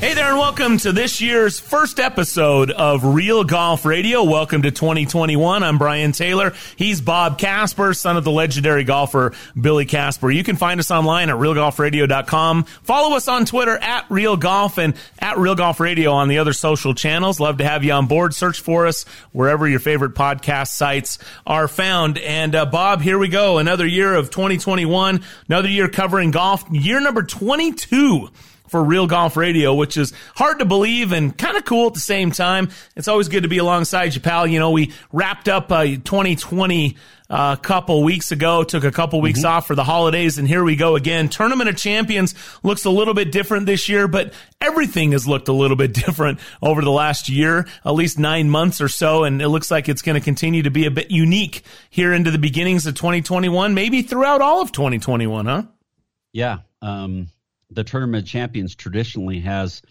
Hey there, and welcome to this year's first episode of Real Golf Radio. Welcome to 2021. I'm Brian Taylor. He's Bob Casper, son of the legendary golfer Billy Casper. You can find us online at realgolfradio.com. Follow us on Twitter at Real Golf and at Real Golf Radio on the other social channels. Love to have you on board. Search for us wherever your favorite podcast sites are found. And uh, Bob, here we go. Another year of 2021. Another year covering golf. Year number 22 for Real Golf Radio, which is hard to believe and kind of cool at the same time. It's always good to be alongside you, pal. You know, we wrapped up uh, 2020 a uh, couple weeks ago, took a couple weeks off for the holidays, and here we go again. Tournament of Champions looks a little bit different this year, but everything has looked a little bit different over the last year, at least nine months or so, and it looks like it's going to continue to be a bit unique here into the beginnings of 2021, maybe throughout all of 2021, huh? Yeah. Um, the Tournament Champions traditionally has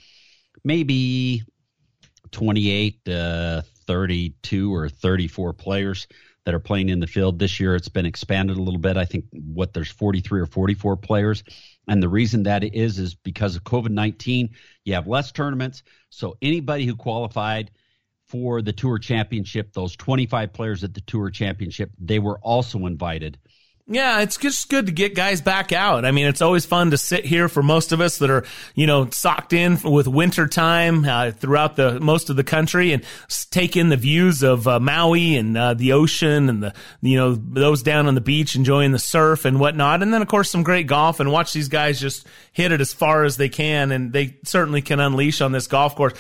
maybe 28, uh, 32, or 34 players that are playing in the field. This year it's been expanded a little bit. I think what there's 43 or 44 players. And the reason that is is because of COVID 19, you have less tournaments. So anybody who qualified for the Tour Championship, those 25 players at the Tour Championship, they were also invited. Yeah, it's just good to get guys back out. I mean, it's always fun to sit here for most of us that are, you know, socked in with winter time uh, throughout the most of the country and take in the views of uh, Maui and uh, the ocean and the, you know, those down on the beach enjoying the surf and whatnot. And then, of course, some great golf and watch these guys just hit it as far as they can. And they certainly can unleash on this golf course.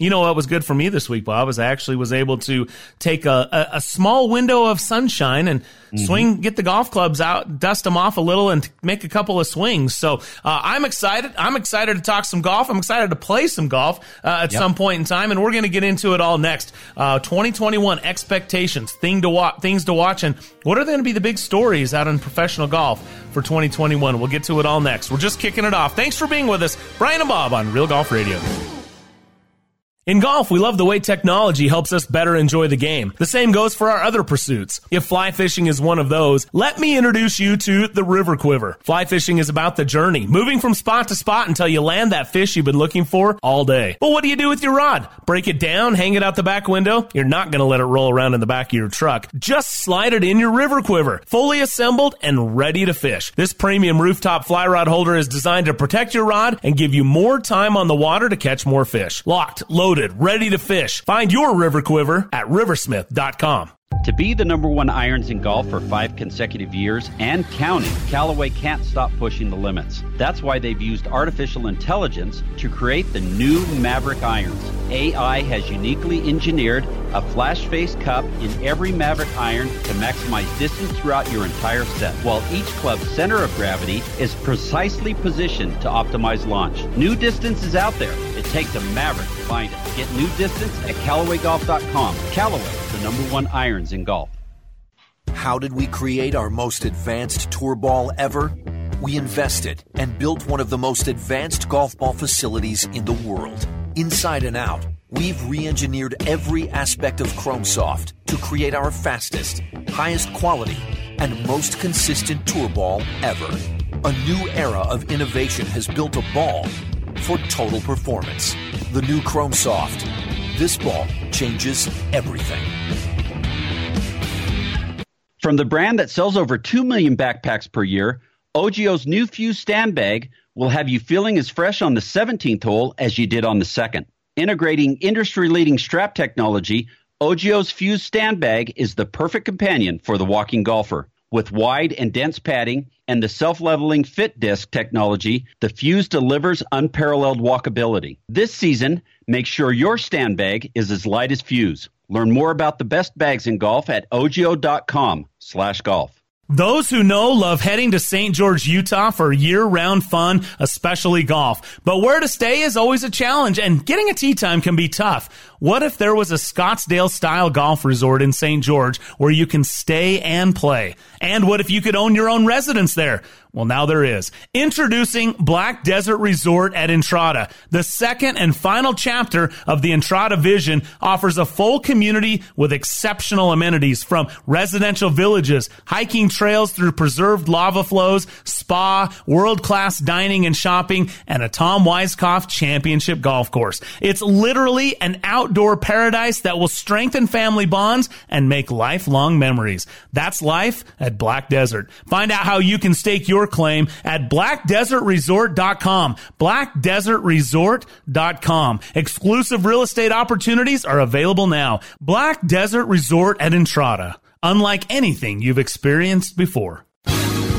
You know what was good for me this week, Bob, is I actually was able to take a, a, a small window of sunshine and swing, get the golf clubs out, dust them off a little, and make a couple of swings. So uh, I'm excited. I'm excited to talk some golf. I'm excited to play some golf uh, at some point in time, and we're going to get into it all next. Uh, 2021 expectations, thing to watch, things to watch, and what are going to be the big stories out in professional golf for 2021? We'll get to it all next. We're just kicking it off. Thanks for being with us, Brian and Bob on Real Golf Radio. In golf, we love the way technology helps us better enjoy the game. The same goes for our other pursuits. If fly fishing is one of those, let me introduce you to the River Quiver. Fly fishing is about the journey, moving from spot to spot until you land that fish you've been looking for all day. But what do you do with your rod? Break it down, hang it out the back window? You're not going to let it roll around in the back of your truck. Just slide it in your River Quiver, fully assembled and ready to fish. This premium rooftop fly rod holder is designed to protect your rod and give you more time on the water to catch more fish. Locked, loaded, ready to fish. Find your River Quiver at riversmith.com. To be the number one irons in golf for five consecutive years and counting, Callaway can't stop pushing the limits. That's why they've used artificial intelligence to create the new Maverick irons. AI has uniquely engineered a flash face cup in every Maverick iron to maximize distance throughout your entire set, while each club's center of gravity is precisely positioned to optimize launch. New distance is out there. It takes a Maverick to find it. Get new distance at CallawayGolf.com. Callaway, the number one irons in golf. How did we create our most advanced tour ball ever? We invested and built one of the most advanced golf ball facilities in the world. Inside and out, we've re engineered every aspect of Chromesoft to create our fastest, highest quality, and most consistent tour ball ever. A new era of innovation has built a ball for total performance. The new Chromesoft. This ball changes everything. From the brand that sells over 2 million backpacks per year, OGIO's new Fuse stand bag will have you feeling as fresh on the 17th hole as you did on the second. Integrating industry leading strap technology, OGIO's Fuse stand bag is the perfect companion for the walking golfer. With wide and dense padding and the self leveling fit disc technology, the Fuse delivers unparalleled walkability. This season, make sure your stand bag is as light as Fuse. Learn more about the best bags in golf at ogio.com slash golf. Those who know love heading to St. George, Utah for year round fun, especially golf. But where to stay is always a challenge and getting a tee time can be tough. What if there was a Scottsdale style golf resort in St. George where you can stay and play? And what if you could own your own residence there? Well, now there is. Introducing Black Desert Resort at Entrada. The second and final chapter of the Entrada vision offers a full community with exceptional amenities from residential villages, hiking trails through preserved lava flows, spa, world-class dining and shopping, and a Tom Weiskopf championship golf course. It's literally an outdoor paradise that will strengthen family bonds and make lifelong memories. That's life at Black Desert. Find out how you can stake your claim at blackdesertresort.com. Blackdesertresort.com. Exclusive real estate opportunities are available now. Black Desert Resort at Entrada. Unlike anything you've experienced before.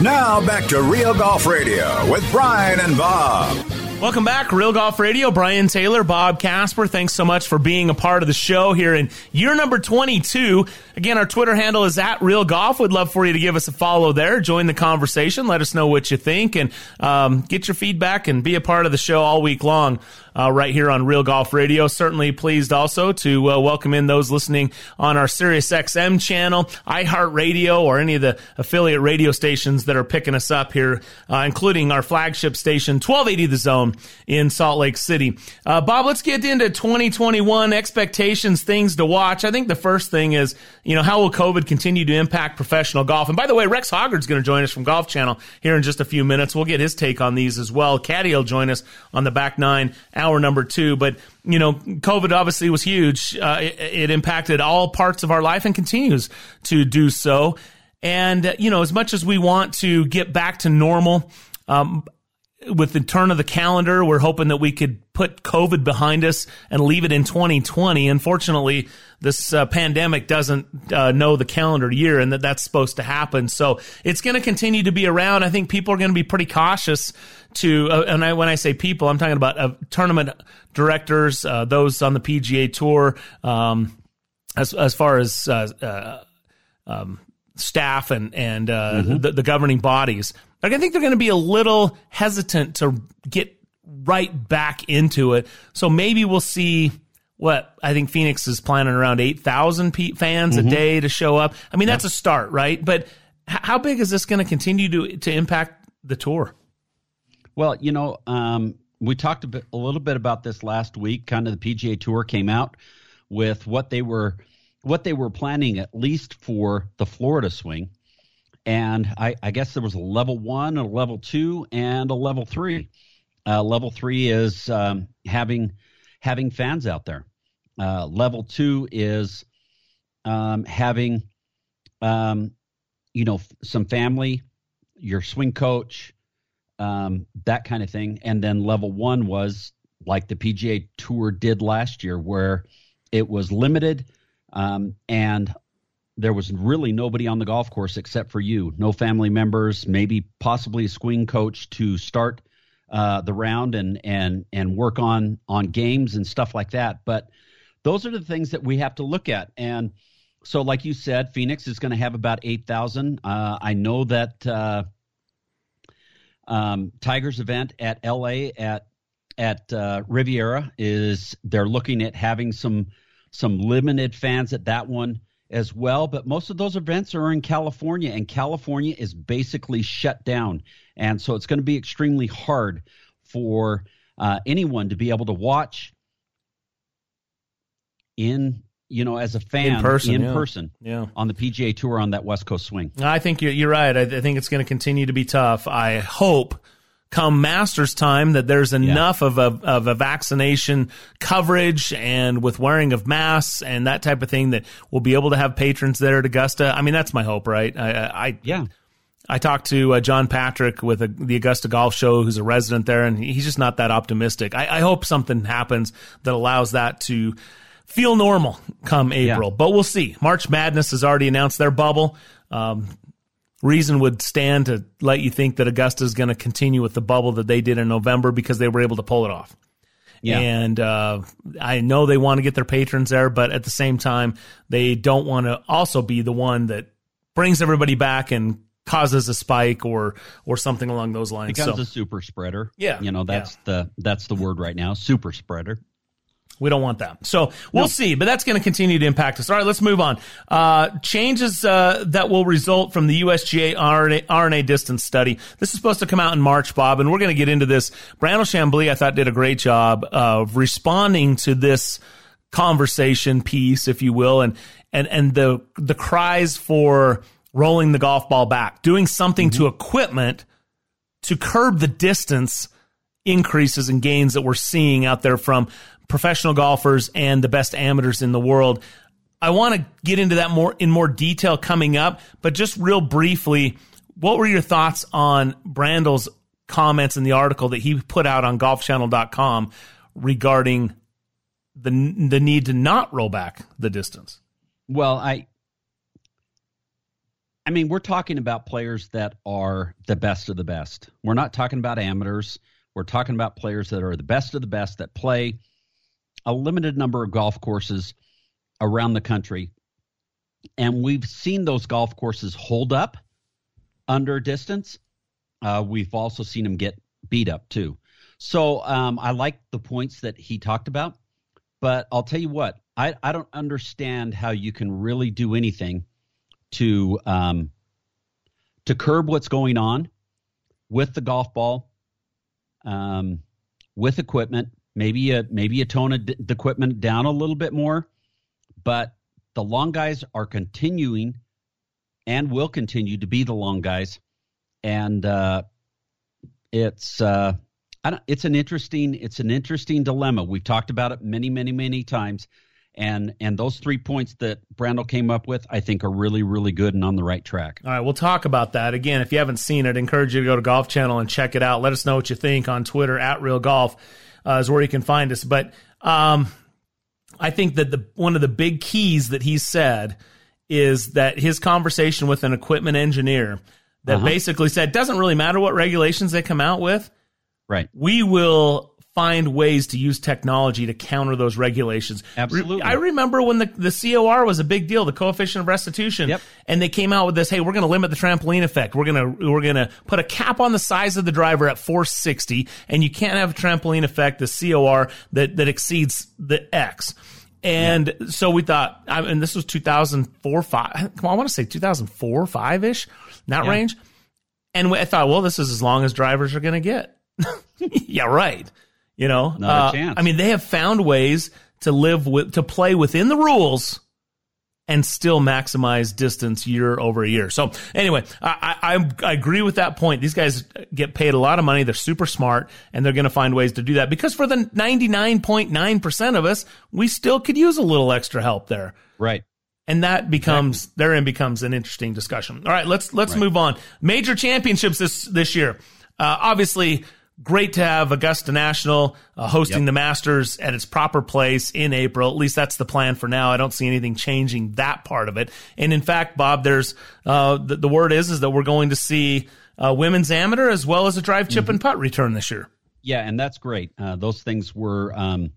Now back to Real Golf Radio with Brian and Bob. Welcome back, Real Golf Radio. Brian Taylor, Bob Casper. Thanks so much for being a part of the show here in year number 22. Again, our Twitter handle is at Real Golf. We'd love for you to give us a follow there. Join the conversation. Let us know what you think and um, get your feedback and be a part of the show all week long uh, right here on Real Golf Radio. Certainly pleased also to uh, welcome in those listening on our Sirius XM channel, iHeartRadio, or any of the affiliate radio stations that are picking us up here, uh, including our flagship station, 1280 The Zone in Salt Lake City. Uh, Bob, let's get into 2021 expectations, things to watch. I think the first thing is, you know, how will COVID continue to impact professional golf? And by the way, Rex Hoggard's going to join us from Golf Channel here in just a few minutes. We'll get his take on these as well. Caddy will join us on the back nine hour number two. But, you know, COVID obviously was huge. Uh, it, it, impacted all parts of our life and continues to do so. And, uh, you know, as much as we want to get back to normal, um, with the turn of the calendar, we're hoping that we could put COVID behind us and leave it in 2020. Unfortunately, this uh, pandemic doesn't uh, know the calendar year and that that's supposed to happen. So it's going to continue to be around. I think people are going to be pretty cautious to, uh, and I, when I say people, I'm talking about uh, tournament directors, uh, those on the PGA Tour, um, as as far as uh, um, staff and and mm-hmm. the, the governing bodies. I think they're going to be a little hesitant to get right back into it. So maybe we'll see what I think Phoenix is planning around 8,000 fans mm-hmm. a day to show up. I mean, that's a start, right? But how big is this going to continue to to impact the tour? Well, you know, um, we talked a, bit, a little bit about this last week. Kind of the PGA Tour came out with what they were what they were planning at least for the Florida swing, and I, I guess there was a level one, a level two, and a level three. Uh, level three is um, having having fans out there. Uh, level two is um, having um, you know some family, your swing coach, um, that kind of thing. And then level one was like the PGA Tour did last year, where it was limited um, and there was really nobody on the golf course except for you. No family members, maybe possibly a swing coach to start uh, the round and and and work on on games and stuff like that. But those are the things that we have to look at. And so, like you said, Phoenix is going to have about eight thousand. Uh, I know that. Uh, um, Tigers event at LA at at uh, Riviera is they're looking at having some some limited fans at that one as well. But most of those events are in California, and California is basically shut down. And so it's going to be extremely hard for uh, anyone to be able to watch in you know, as a fan in person, in yeah. person yeah. on the PGA Tour on that West Coast swing. I think you're, you're right. I, I think it's going to continue to be tough. I hope come Masters time that there's enough yeah. of a of a vaccination coverage and with wearing of masks and that type of thing that we'll be able to have patrons there at Augusta. I mean, that's my hope, right? I, I yeah. I talked to uh, John Patrick with a, the Augusta Golf Show, who's a resident there, and he's just not that optimistic. I, I hope something happens that allows that to feel normal come April, yeah. but we'll see. March Madness has already announced their bubble. Um, reason would stand to let you think that Augusta is going to continue with the bubble that they did in November because they were able to pull it off. Yeah. And uh, I know they want to get their patrons there, but at the same time, they don't want to also be the one that brings everybody back and causes a spike or or something along those lines. Becomes so, a super spreader. Yeah, you know that's yeah. the that's the word right now, super spreader. We don't want that. So we'll see, but that's going to continue to impact us. All right, let's move on. Uh, changes uh, that will result from the USGA R&A, R&A, distance study. This is supposed to come out in March, Bob, and we're going to get into this. Brandel Chamblee, I thought, did a great job of responding to this conversation piece, if you will, and and and the the cries for rolling the golf ball back, doing something mm-hmm. to equipment to curb the distance increases and gains that we're seeing out there from professional golfers and the best amateurs in the world. I want to get into that more in more detail coming up, but just real briefly, what were your thoughts on Brandel's comments in the article that he put out on golfchannel.com regarding the the need to not roll back the distance? Well, I I mean, we're talking about players that are the best of the best. We're not talking about amateurs. We're talking about players that are the best of the best that play a limited number of golf courses around the country. And we've seen those golf courses hold up under distance. Uh, we've also seen them get beat up too. So um, I like the points that he talked about. But I'll tell you what, I, I don't understand how you can really do anything to um, to curb what's going on with the golf ball, um, with equipment, Maybe a, maybe you tone the equipment down a little bit more, but the long guys are continuing and will continue to be the long guys, and uh, it's uh, I don't, it's an interesting it's an interesting dilemma. We've talked about it many many many times, and and those three points that Brandel came up with, I think, are really really good and on the right track. All right, we'll talk about that again. If you haven't seen it, I encourage you to go to Golf Channel and check it out. Let us know what you think on Twitter at Real Golf uh, is where you can find us. But um, I think that the one of the big keys that he said is that his conversation with an equipment engineer that uh-huh. basically said doesn't really matter what regulations they come out with. Right. We will find ways to use technology to counter those regulations. Absolutely. I remember when the, the COR was a big deal, the coefficient of restitution, yep. and they came out with this, hey, we're going to limit the trampoline effect. We're going to we're going to put a cap on the size of the driver at 460 and you can't have a trampoline effect, the COR that that exceeds the X. And yeah. so we thought, and this was 2004, five. Come on, I want to say 2004, five ish, that yeah. range. And I thought, well, this is as long as drivers are going to get. yeah, right. You know, Not uh, a chance. I mean, they have found ways to live with to play within the rules and still maximize distance year over year. So anyway, I, I, I, agree with that point. These guys get paid a lot of money. They're super smart and they're going to find ways to do that because for the 99.9% of us, we still could use a little extra help there. Right. And that becomes exactly. therein becomes an interesting discussion. All right, let's let's right. move on. Major championships this this year. Uh, obviously, great to have Augusta National uh, hosting yep. the Masters at its proper place in April. At least that's the plan for now. I don't see anything changing that part of it. And in fact, Bob, there's uh, the, the, word is is that we're going to see uh, women's amateur as well as a drive, chip, mm-hmm. and putt return this year. Yeah, and that's great. Uh, those things were um,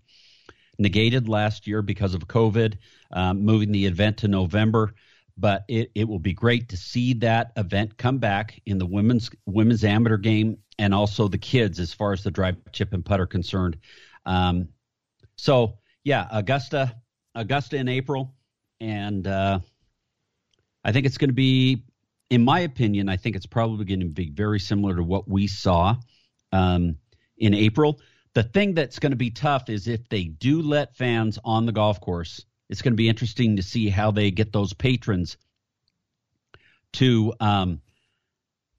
negated last year because of COVID, um, moving the event to November but it, it will be great to see that event come back in the women's women's amateur game and also the kids as far as the drive chip and putt are concerned. Um, so yeah, Augusta, Augusta in April, and uh, I think it's going to be, in my opinion, I think it's probably going to be very similar to what we saw um, in April. The thing that's going to be tough is if they do let fans on the golf course, it's going to be interesting to see how they get those patrons to um,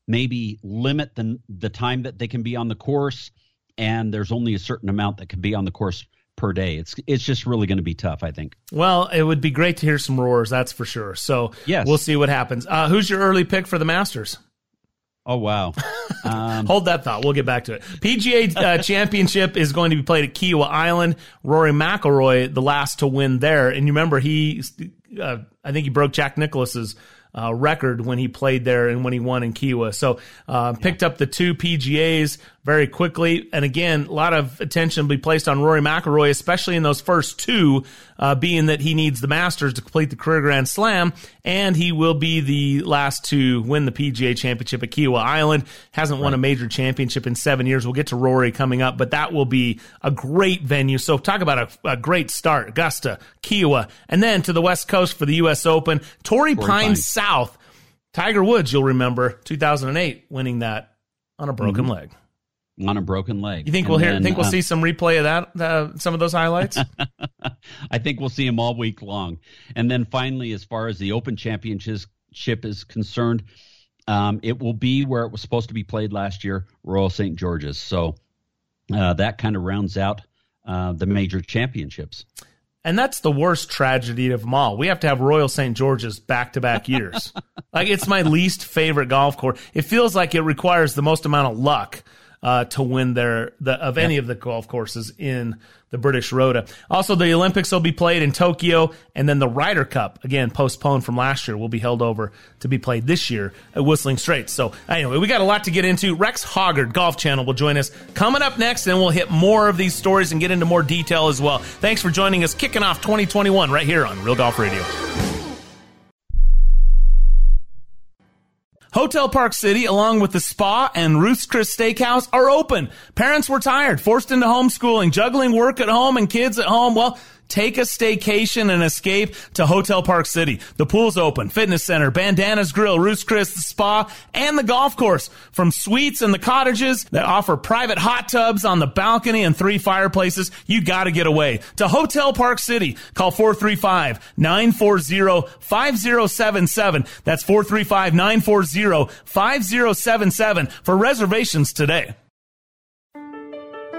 maybe limit the the time that they can be on the course, and there's only a certain amount that can be on the course per day. It's it's just really going to be tough, I think. Well, it would be great to hear some roars, that's for sure. So yes. we'll see what happens. Uh, who's your early pick for the Masters? Oh wow! Um, Hold that thought. We'll get back to it. PGA uh, Championship is going to be played at Kiawah Island. Rory McIlroy, the last to win there, and you remember he, uh, I think he broke Jack Nicklaus's uh, record when he played there and when he won in Kiawah. So uh, picked yeah. up the two PGAs very quickly. And again, a lot of attention will be placed on Rory McIlroy, especially in those first two, uh, being that he needs the Masters to complete the career Grand Slam, and he will be the last to win the PGA Championship at Kiawah Island. Hasn't right. won a major championship in seven years. We'll get to Rory coming up, but that will be a great venue. So talk about a, a great start. Augusta, Kiawah, and then to the West Coast for the U.S. Open. Torrey Pines South. Tiger Woods, you'll remember, 2008, winning that on a broken mm-hmm. leg on a broken leg. You think and we'll hear? think we'll uh, see some replay of that? Uh, some of those highlights. I think we'll see them all week long. And then finally, as far as the Open Championship is concerned, um, it will be where it was supposed to be played last year, Royal St. George's. So uh, that kind of rounds out uh, the major championships. And that's the worst tragedy of them all. We have to have Royal St. George's back to back years. like it's my least favorite golf course. It feels like it requires the most amount of luck uh, to win their the, of any of the golf courses in the British Rota. Also, the Olympics will be played in Tokyo, and then the Ryder Cup, again postponed from last year, will be held over to be played this year at Whistling Straits. So, anyway, we got a lot to get into. Rex Hoggard, Golf Channel, will join us coming up next, and we'll hit more of these stories and get into more detail as well. Thanks for joining us, kicking off 2021 right here on Real Golf Radio. Hotel Park City, along with the spa and Ruth's Chris Steakhouse, are open. Parents were tired, forced into homeschooling, juggling work at home and kids at home. Well, Take a staycation and escape to Hotel Park City. The pool's open, fitness center, Bandanas Grill, Ruth's Chris, the spa, and the golf course. From suites and the cottages that offer private hot tubs on the balcony and three fireplaces, you gotta get away. To Hotel Park City, call 435-940-5077. That's 435-940-5077 for reservations today.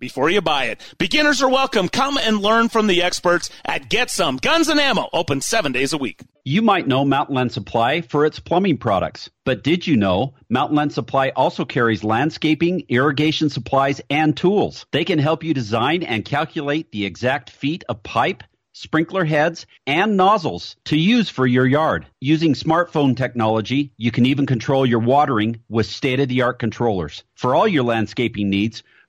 before you buy it. Beginners are welcome. Come and learn from the experts at Get Some Guns and Ammo, open seven days a week. You might know Mountainland Supply for its plumbing products, but did you know Mountainland Supply also carries landscaping, irrigation supplies, and tools? They can help you design and calculate the exact feet of pipe sprinkler heads, and nozzles to use for your yard. Using smartphone technology, you can even control your watering with state of the art controllers. For all your landscaping needs,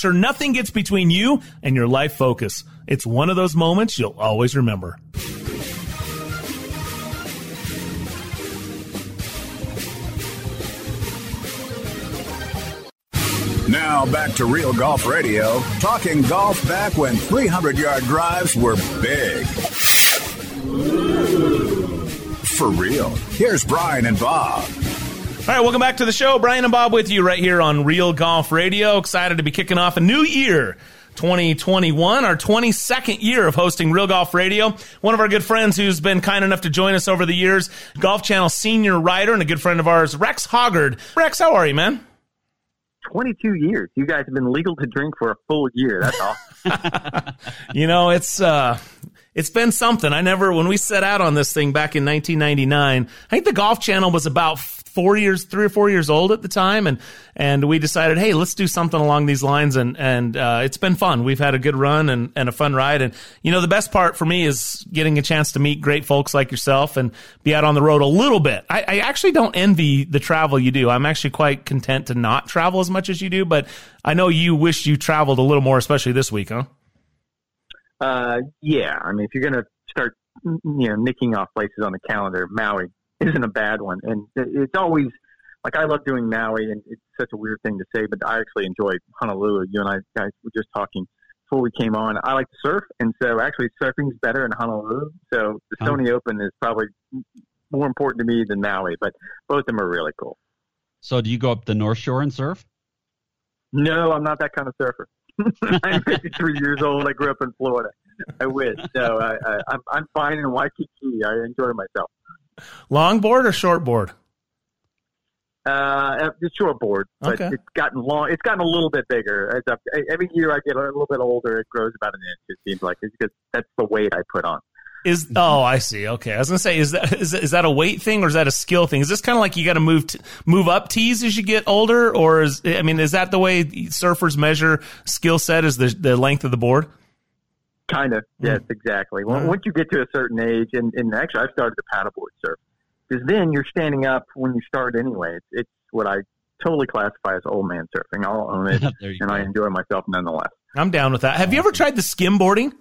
sure nothing gets between you and your life focus. It's one of those moments you'll always remember. Now back to Real Golf Radio, talking golf back when 300 yard drives were big. For real. Here's Brian and Bob. All right, welcome back to the show. Brian and Bob with you right here on Real Golf Radio. Excited to be kicking off a new year. 2021, our 22nd year of hosting Real Golf Radio. One of our good friends who's been kind enough to join us over the years, Golf Channel senior writer and a good friend of ours, Rex Hoggard. Rex, how are you, man? 22 years. You guys have been legal to drink for a full year. That's awesome. you know, it's uh it's been something. I never when we set out on this thing back in 1999, I think the Golf Channel was about four years, three or four years old at the time, and and we decided, hey, let's do something along these lines, and and uh, it's been fun. We've had a good run and and a fun ride, and you know the best part for me is getting a chance to meet great folks like yourself and be out on the road a little bit. I, I actually don't envy the travel you do. I'm actually quite content to not travel as much as you do, but I know you wish you traveled a little more, especially this week, huh? Uh, yeah. I mean, if you're to start, you know, nicking off places on the calendar, Maui isn't a bad one. And it's always like I love doing Maui, and it's such a weird thing to say, but I actually enjoy Honolulu. You and I guys were just talking before we came on. I like to surf, and so actually surfing's better in Honolulu. So the oh. Sony Open is probably more important to me than Maui, but both of them are really cool. So do you go up the North Shore and surf? No, I'm not that kind of surfer. I'm 53 years old. I grew up in Florida. I wish. So I, I, I'm I'm fine in Waikiki. I enjoy myself. Longboard or shortboard? Uh, the shortboard, but okay. it's gotten long. It's gotten a little bit bigger. As I, every year I get a little bit older, it grows about an inch. It seems like it's because that's the weight I put on. Is oh I see okay I was gonna say is that is, is that a weight thing or is that a skill thing is this kind of like you got to move t- move up tees as you get older or is I mean is that the way surfers measure skill set is the the length of the board Kind of, hmm. yes, exactly. Well, once you get to a certain age, and, and actually, I've started to paddleboard surf because then you're standing up when you start anyway. It's, it's what I totally classify as old man surfing. I'll own it, and go. I enjoy myself nonetheless. I'm down with that. Have you ever tried the skimboarding?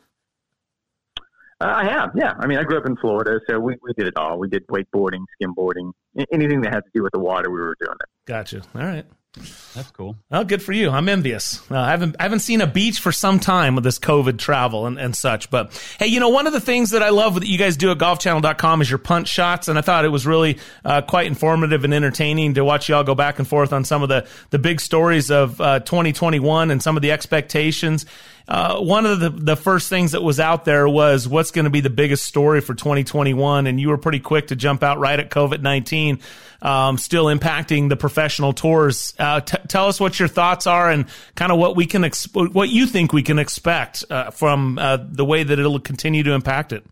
Uh, I have, yeah. I mean, I grew up in Florida, so we, we did it all. We did wakeboarding, skimboarding, anything that had to do with the water, we were doing it. Gotcha. All right. That's cool. Well, good for you. I'm envious. Uh, I haven't I haven't seen a beach for some time with this COVID travel and, and such. But hey, you know, one of the things that I love that you guys do at golfchannel.com is your punch shots, and I thought it was really uh, quite informative and entertaining to watch y'all go back and forth on some of the the big stories of uh, 2021 and some of the expectations. Uh, one of the, the first things that was out there was what's going to be the biggest story for 2021. And you were pretty quick to jump out right at COVID 19, um, still impacting the professional tours. Uh, t- tell us what your thoughts are and kind of what we can, ex- what you think we can expect uh, from uh, the way that it'll continue to impact it.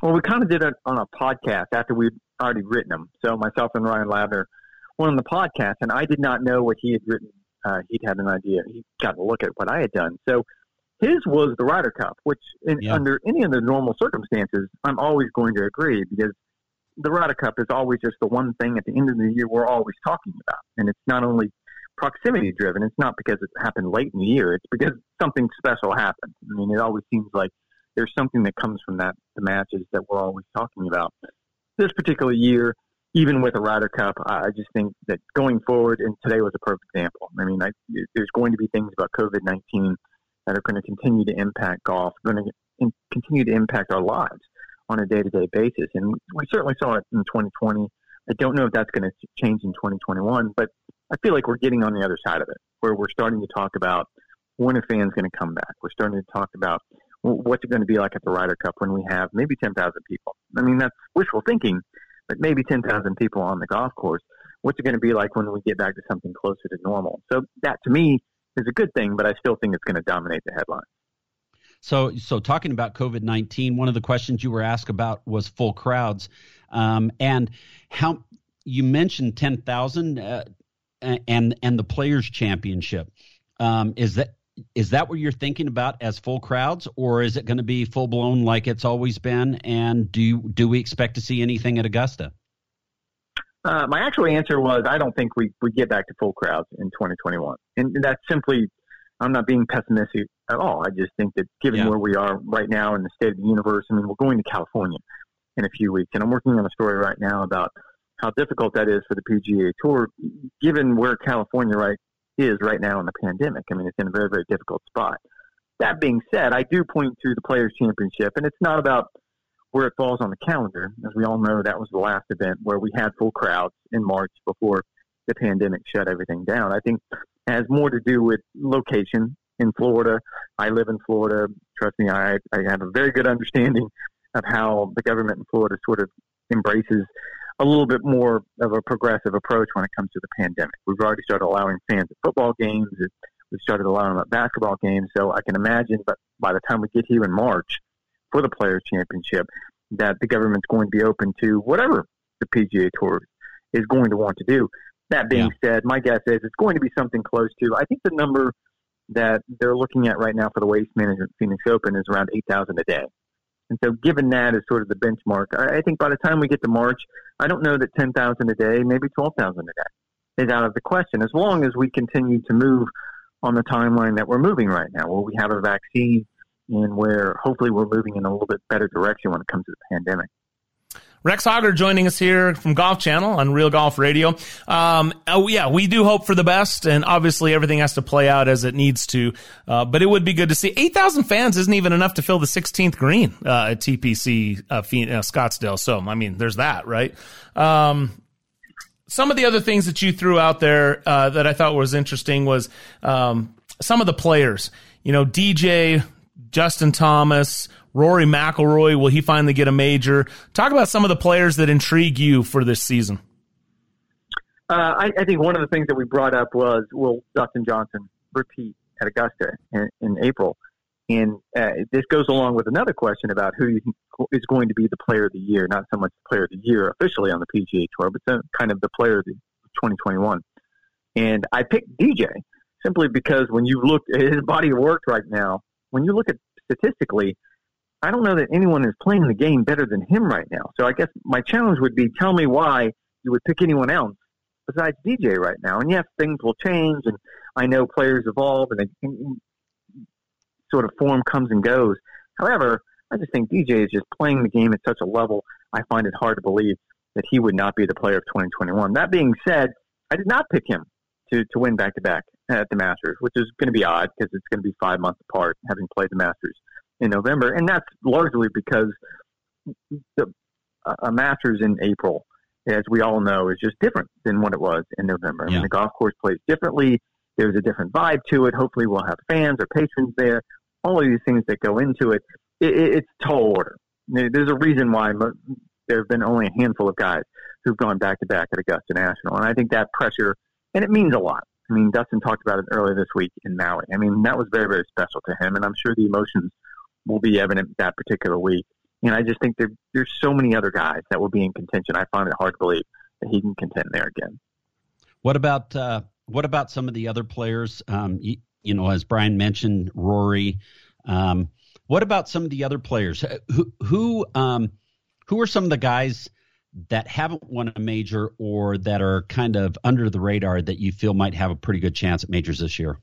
Well, we kind of did it on a podcast after we'd already written them. So myself and Ryan Lavner went on the podcast, and I did not know what he had written. Uh, he'd had an idea. He got to look at what I had done. So his was the Ryder Cup, which in, yeah. under any of the normal circumstances, I'm always going to agree because the Ryder Cup is always just the one thing at the end of the year we're always talking about. And it's not only proximity driven, it's not because it happened late in the year, it's because something special happened. I mean, it always seems like there's something that comes from that, the matches that we're always talking about. This particular year, even with a Ryder Cup, I just think that going forward, and today was a perfect example. I mean, I, there's going to be things about COVID 19 that are going to continue to impact golf, going to continue to impact our lives on a day to day basis. And we certainly saw it in 2020. I don't know if that's going to change in 2021, but I feel like we're getting on the other side of it, where we're starting to talk about when a fan's going to come back. We're starting to talk about what's it going to be like at the Ryder Cup when we have maybe 10,000 people. I mean, that's wishful thinking, but maybe 10,000 people on the golf course. What's it going to be like when we get back to something closer to normal? So that to me is a good thing, but I still think it's going to dominate the headlines. So, so talking about COVID nineteen, one of the questions you were asked about was full crowds, um, and how you mentioned ten thousand, uh, and and the Players Championship. Um, is that is that what you're thinking about as full crowds, or is it going to be full blown like it's always been? And do do we expect to see anything at Augusta? Uh, my actual answer was I don't think we we get back to full crowds in 2021, and that's simply I'm not being pessimistic at all. I just think that given Yeah. where we are right now in the state of the universe, I mean, we're going to California in a few weeks, and I'm working on a story right now about how difficult that is for the PGA Tour, given where California right is right now in the pandemic. I mean, it's in a very very difficult spot. That being said, I do point to the Players Championship, and it's not about where it falls on the calendar. As we all know, that was the last event where we had full crowds in March before the pandemic shut everything down. I think has more to do with location in Florida. I live in Florida. Trust me, I, I have a very good understanding of how the government in Florida sort of embraces a little bit more of a progressive approach when it comes to the pandemic. We've already started allowing fans at football games. We've started allowing them at basketball games. So I can imagine, but by the time we get here in March for the Players Championship, that the government's going to be open to whatever the PGA Tour is going to want to do. That being said, my guess is it's going to be something close to. I think the number that they're looking at right now for the Waste Management Phoenix Open is around eight thousand a day. And so, given that as sort of the benchmark, I I think by the time we get to March, I don't know that ten thousand a day, maybe twelve thousand a day, is out of the question. As long as we continue to move on the timeline that we're moving right now, where we have a vaccine and where hopefully we're moving in a little bit better direction when it comes to the pandemic. Rex Hoggard joining us here from Golf Channel on Real Golf Radio. Um, oh yeah, we do hope for the best, and obviously everything has to play out as it needs to. Uh, but it would be good to see eight thousand fans isn't even enough to fill the 16th green uh, at TPC uh, uh, Scottsdale. So I mean, there's that, right? Um, some of the other things that you threw out there uh, that I thought was interesting was um, some of the players. You know, DJ, Justin Thomas, Rory McIlroy. Will he finally get a major? Talk about some of the players that intrigue you for this season. Uh, I, I think one of the things that we brought up was will Dustin Johnson repeat at Augusta in, in April? And uh, this goes along with another question about who is going to be the player of the year, not so much the player of the year officially on the PGA Tour, but some- kind of the player of the 2021. And I picked DJ simply because when you look at his body of work right now, when you look at statistically, I don't know that anyone is playing the game better than him right now. So I guess my challenge would be tell me why you would pick anyone else besides DJ right now. And yes, things will change, and I know players evolve, and, they, and sort of form comes and goes. However, I just think DJ is just playing the game at such a level. I find it hard to believe that he would not be the player of 2021. That being said, I did not pick him to to win back to back at the Masters, which is going to be odd because it's going to be five months apart, having played the Masters in November, and that's largely because the a Masters in April, as we all know, is just different than what it was in November. I mean, the golf course plays differently. There's a different vibe to it. Hopefully, we'll have fans or patrons there. All of these things that go into it, it, it it's tall order. There's a reason why there have been only a handful of guys who've gone back to back at Augusta National, and I think that pressure, and it means a lot. I mean, Dustin talked about it earlier this week in Maui. I mean, that was very, very special to him, and I'm sure the emotions will be evident that particular week. And I just think there, there's so many other guys that will be in contention. I find it hard to believe that he can contend there again. What about uh, what about some of the other players? Um, you, you know, as Brian mentioned, Rory. Um, what about some of the other players? Who who um, who are some of the guys that haven't won a major or that are kind of under the radar that you feel might have a pretty good chance at majors this year?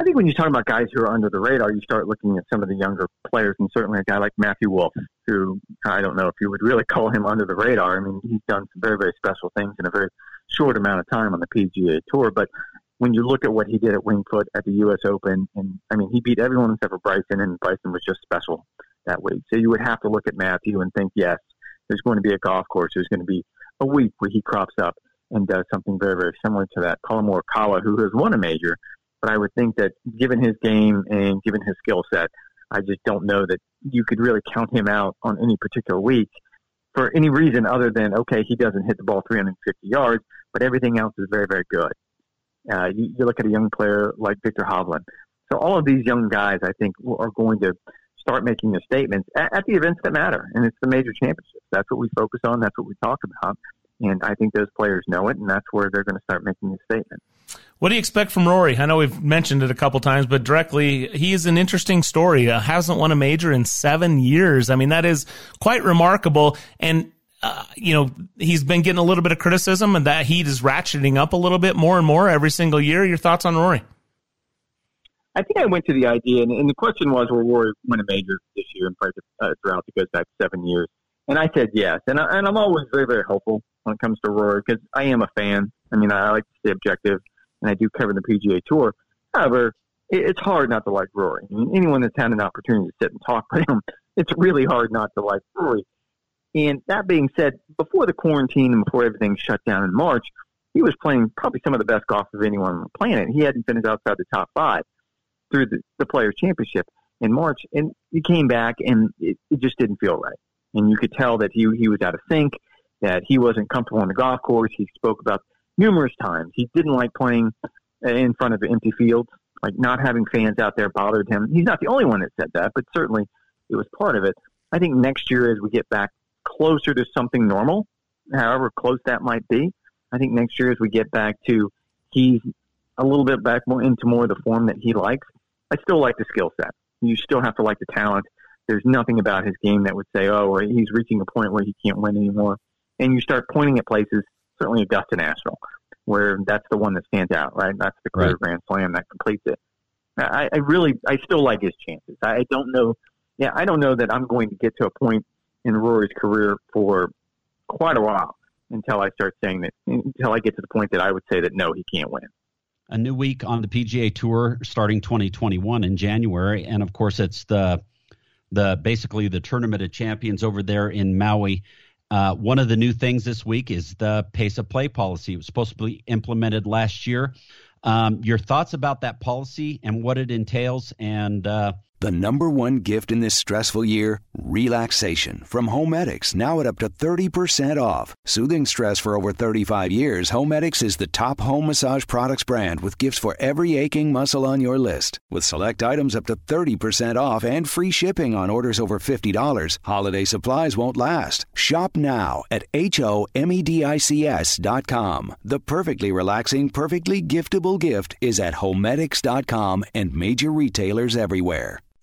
I think when you talk about guys who are under the radar, you start looking at some of the younger players, and certainly a guy like Matthew Wolff, who I don't know if you would really call him under the radar. I mean, he's done some very, very special things in a very short amount of time on the PGA Tour. But when you look at what he did at Winged Foot at the U.S. Open, and I mean, he beat everyone except for Bryson, and Bryson was just special that week. So you would have to look at Matthew and think, yes, there's going to be a golf course. There's going to be a week where he crops up and does something very, very similar to that. Collin Morikawa, who has won a major, but I would think that given his game and given his skill set, I just don't know that you could really count him out on any particular week for any reason other than okay, he doesn't hit the ball 350 yards, but everything else is very, very good. Uh, you, you look at a young player like Viktor Hovland. So all of these young guys, I think, are going to start making their statements at, at the events that matter, and it's the major championships. That's what we focus on. That's what we talk about, and I think those players know it, and that's where they're going to start making a statement. What do you expect from Rory? I know we've mentioned it a couple times, but directly, he is an interesting story. Uh, hasn't won a major in seven years. I mean, that is quite remarkable. And uh, you know, he's been getting a little bit of criticism, and that heat is ratcheting up a little bit more and more every single year. Your thoughts on Rory? I think I went to the idea, and, and the question was, will Rory win a major this year and probably uh, throughout it goes back seven years? And I said yes. And, I, and I'm always very, very hopeful when it comes to Rory because I am a fan. I mean, I like to stay objective, and I do cover the PGA Tour. However, it, it's hard not to like Rory. I mean, anyone that's had an opportunity to sit and talk with him, it's really hard not to like Rory. And that being said, before the quarantine and before everything shut down in March, he was playing probably some of the best golf of anyone on the planet. He hadn't finished outside the top five through the, the Players Championship in March, and he came back and it, it just didn't feel right. And you could tell that he he was out of sync, that he wasn't comfortable on the golf course. He spoke about numerous times. He didn't like playing in front of empty fields, like not having fans out there bothered him. He's not the only one that said that, but certainly it was part of it. I think next year, as we get back closer to something normal, however close that might be, I think next year, as we get back to he's a little bit back more into more of the form that he likes, I still like the skill set. You still have to like the talent. There's nothing about his game that would say, oh, he's reaching a point where he can't win anymore. And you start pointing at places, certainly Augusta National, where that's the one that stands out, right? That's the clear right. Grand Slam that completes it. I, I really, I still like his chances. I don't know. Yeah, I don't know that I'm going to get to a point in Rory's career for quite a while until I start saying that, until I get to the point that I would say that no, he can't win a new week on the PGA Tour starting 2021 in January, and of course it's the the basically the tournament of champions over there in Maui. Uh, one of the new things this week is the pace of play policy. It was supposed to be implemented last year. Um, your thoughts about that policy and what it entails, and uh, the number one gift in this stressful year? Relaxation. From Homedics, now at up to 30% off. Soothing stress for over 35 years, Homedics is the top home massage products brand with gifts for every aching muscle on your list. With select items up to 30% off and free shipping on orders over $50, holiday supplies won't last. Shop now at H-O-M-E-D-I-C-S dot com. The perfectly relaxing, perfectly giftable gift is at Homedics.com and major retailers everywhere.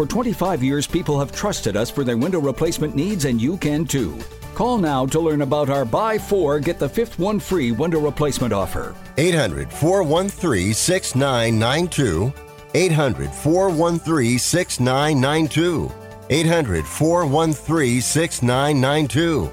For 25 years, people have trusted us for their window replacement needs, and you can too. Call now to learn about our buy four, get the fifth one free window replacement offer. 800 413 6992. 800 413 6992. 800 413 6992.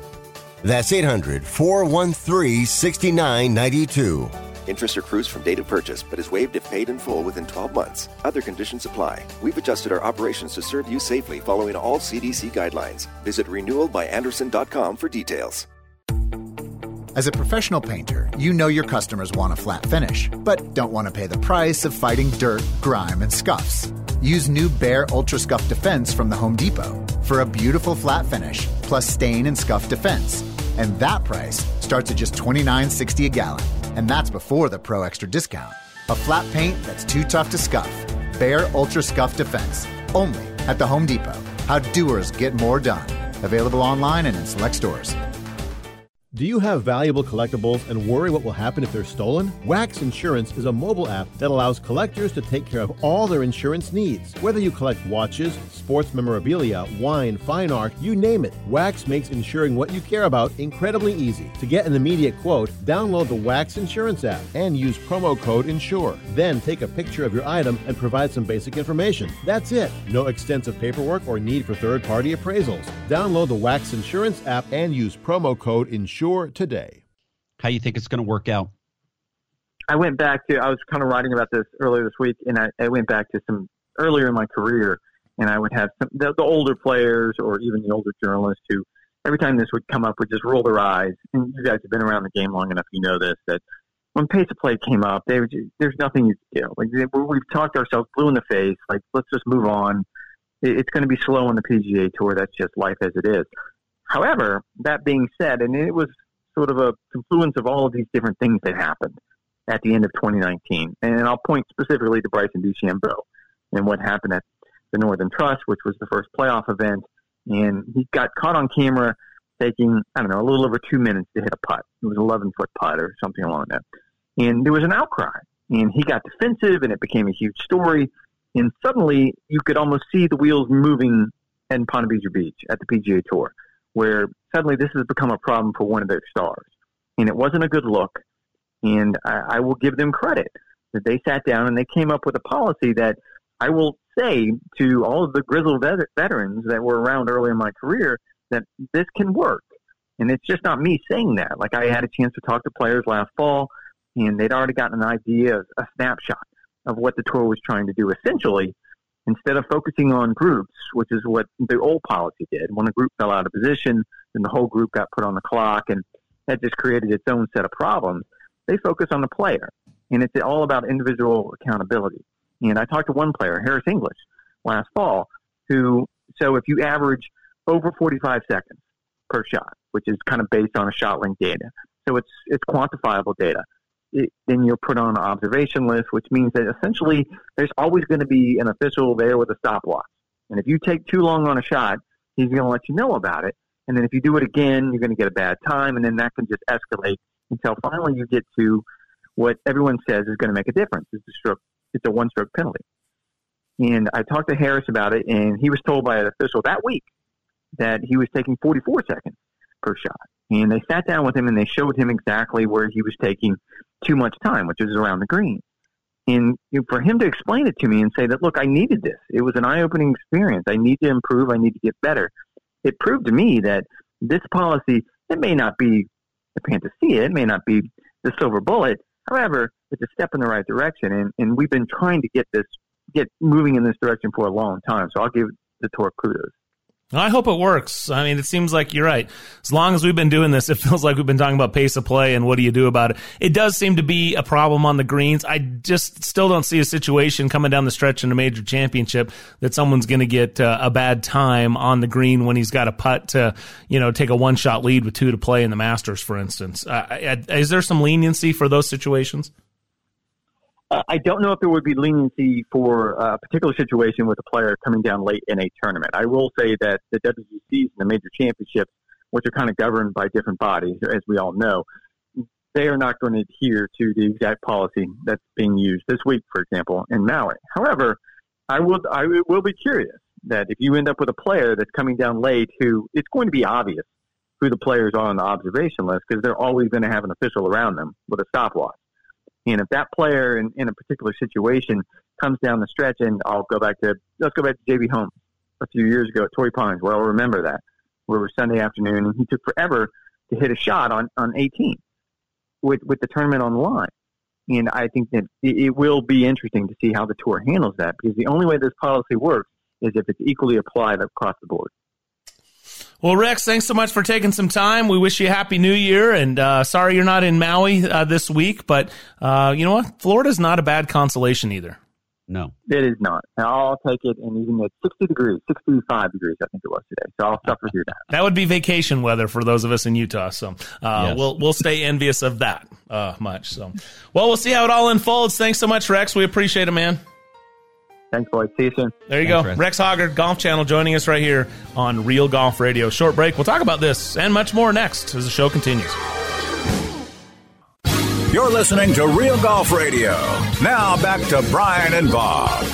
That's 800 413 6992. Interest accrues from date of purchase, but is waived if paid in full within 12 months. Other conditions apply. We've adjusted our operations to serve you safely following all CDC guidelines. Visit renewalbyandersen.com for details. As a professional painter, you know your customers want a flat finish, but don't want to pay the price of fighting dirt, grime, and scuffs. Use new Behr Ultra Scuff Defense from the Home Depot for a beautiful flat finish plus stain and scuff defense. And that price starts at just $29.60 a gallon and that's before the Pro Extra discount. A flat paint that's too tough to scuff. Behr Ultra Scuff Defense. Only at the Home Depot. How doers get more done. Available online and in select stores. Do you have valuable collectibles and worry what will happen if they're stolen? Wax Insurance is a mobile app that allows collectors to take care of all their insurance needs. Whether you collect watches, sports memorabilia, wine, fine art, you name it, Wax makes insuring what you care about incredibly easy. To get an immediate quote, download the Wax Insurance app and use promo code INSURE. Then take a picture of your item and provide some basic information. That's it. No extensive paperwork or need for third party appraisals. Download the Wax Insurance app and use promo code INSURE today. How you think it's going to work out? I went back to I was kind of writing about this earlier this week, and I, I went back to some earlier in my career, and I would have some, the, the older players or even the older journalists who every time this would come up would just roll their eyes. And you guys have been around the game long enough, you know this that when pace of play came up, they would just, there's nothing you can do. Like they, we've talked ourselves blue in the face. Like let's just move on. It, it's going to be slow on the PGA Tour. That's just life as it is. However, that being said, and it was sort of a confluence of all of these different things that happened at the end of 2019. And I'll point specifically to Bryson DeChambeau and what happened at the Northern Trust, which was the first playoff event. And he got caught on camera taking, I don't know, a little over two minutes to hit a putt. It was an 11 foot putt or something along that. And there was an outcry. And he got defensive and it became a huge story. And suddenly you could almost see the wheels moving in Ponte Vedra Beach at the PGA Tour where suddenly this has become a problem for one of their stars. And it wasn't a good look. And I, I will give them credit that they sat down and they came up with a policy that I will say to all of the grizzled vet- veterans that were around early in my career that this can work. And it's just not me saying that. Like I had a chance to talk to players last fall, and they'd already gotten an idea, a snapshot of what the tour was trying to do. Essentially, instead of focusing on groups, which is what the old policy did. When a group fell out of position, then the whole group got put on the clock, and that just created its own set of problems. They focus on the player, and it's all about individual accountability. And I talked to one player, Harris English, last fall, who, so if you average over 45 seconds per shot, which is kind of based on a shot length data, so it's, it's quantifiable data then you're put on an observation list, which means that essentially there's always going to be an official there with a stopwatch. And if you take too long on a shot, he's going to let you know about it. And then if you do it again, you're going to get a bad time, and then that can just escalate until finally you get to what everyone says is going to make a difference. It's a stroke. It's a one-stroke penalty. And I talked to Harris about it, and he was told by an official that week that he was taking 44 seconds per shot. And they sat down with him and they showed him exactly where he was taking too much time, which is around the green. And for him to explain it to me and say that, look, I needed this. It was an eye opening experience. I need to improve. I need to get better. It proved to me that this policy, it may not be the panacea, it may not be the silver bullet. However, it's a step in the right direction. And, and we've been trying to get this, get moving in this direction for a long time. So I'll give the tour kudos. I hope it works. I mean, it seems like you're right. As long as we've been doing this, it feels like we've been talking about pace of play and what do you do about it. It does seem to be a problem on the greens. I just still don't see a situation coming down the stretch in a major championship that someone's going to get uh, a bad time on the green when he's got a putt to, you know, take a one shot lead with two to play in the Masters, for instance. Uh, is there some leniency for those situations? Uh, I don't know if there would be leniency for a particular situation with a player coming down late in a tournament. I will say that the WGCs and the major championships, which are kind of governed by different bodies, as we all know, they are not going to adhere to the exact policy that's being used this week, for example, in Maui. However, I will I will be curious that if you end up with a player that's coming down late, who it's going to be obvious who the players are on the observation list because they're always going to have an official around them with a stopwatch. And if that player in, in a particular situation comes down the stretch, and I'll go back to let's go back to JB Holmes a few years ago at Torrey Pines, where I'll remember that, where it was Sunday afternoon, and he took forever to hit a shot on on 18 with with the tournament on the line. And I think that it will be interesting to see how the tour handles that, because the only way this policy works is if it's equally applied across the board. Well, Rex, thanks so much for taking some time. We wish you a happy new year, and uh, sorry you're not in Maui uh, this week, but uh, you know what? Florida's not a bad consolation either. No, it is not. I'll take it, and even at 60 degrees, 65 degrees, I think it was today. So I'll suffer through that. That would be vacation weather for those of us in Utah. So uh, yes. we'll we'll stay envious of that uh, much. So, well, we'll see how it all unfolds. Thanks so much, Rex. We appreciate it, man. Thanks, boys. See you soon. There you Thanks, go. Rex. Rex Hoggard, Golf Channel, joining us right here on Real Golf Radio. Short break. We'll talk about this and much more next as the show continues. You're listening to Real Golf Radio. Now back to Brian and Bob.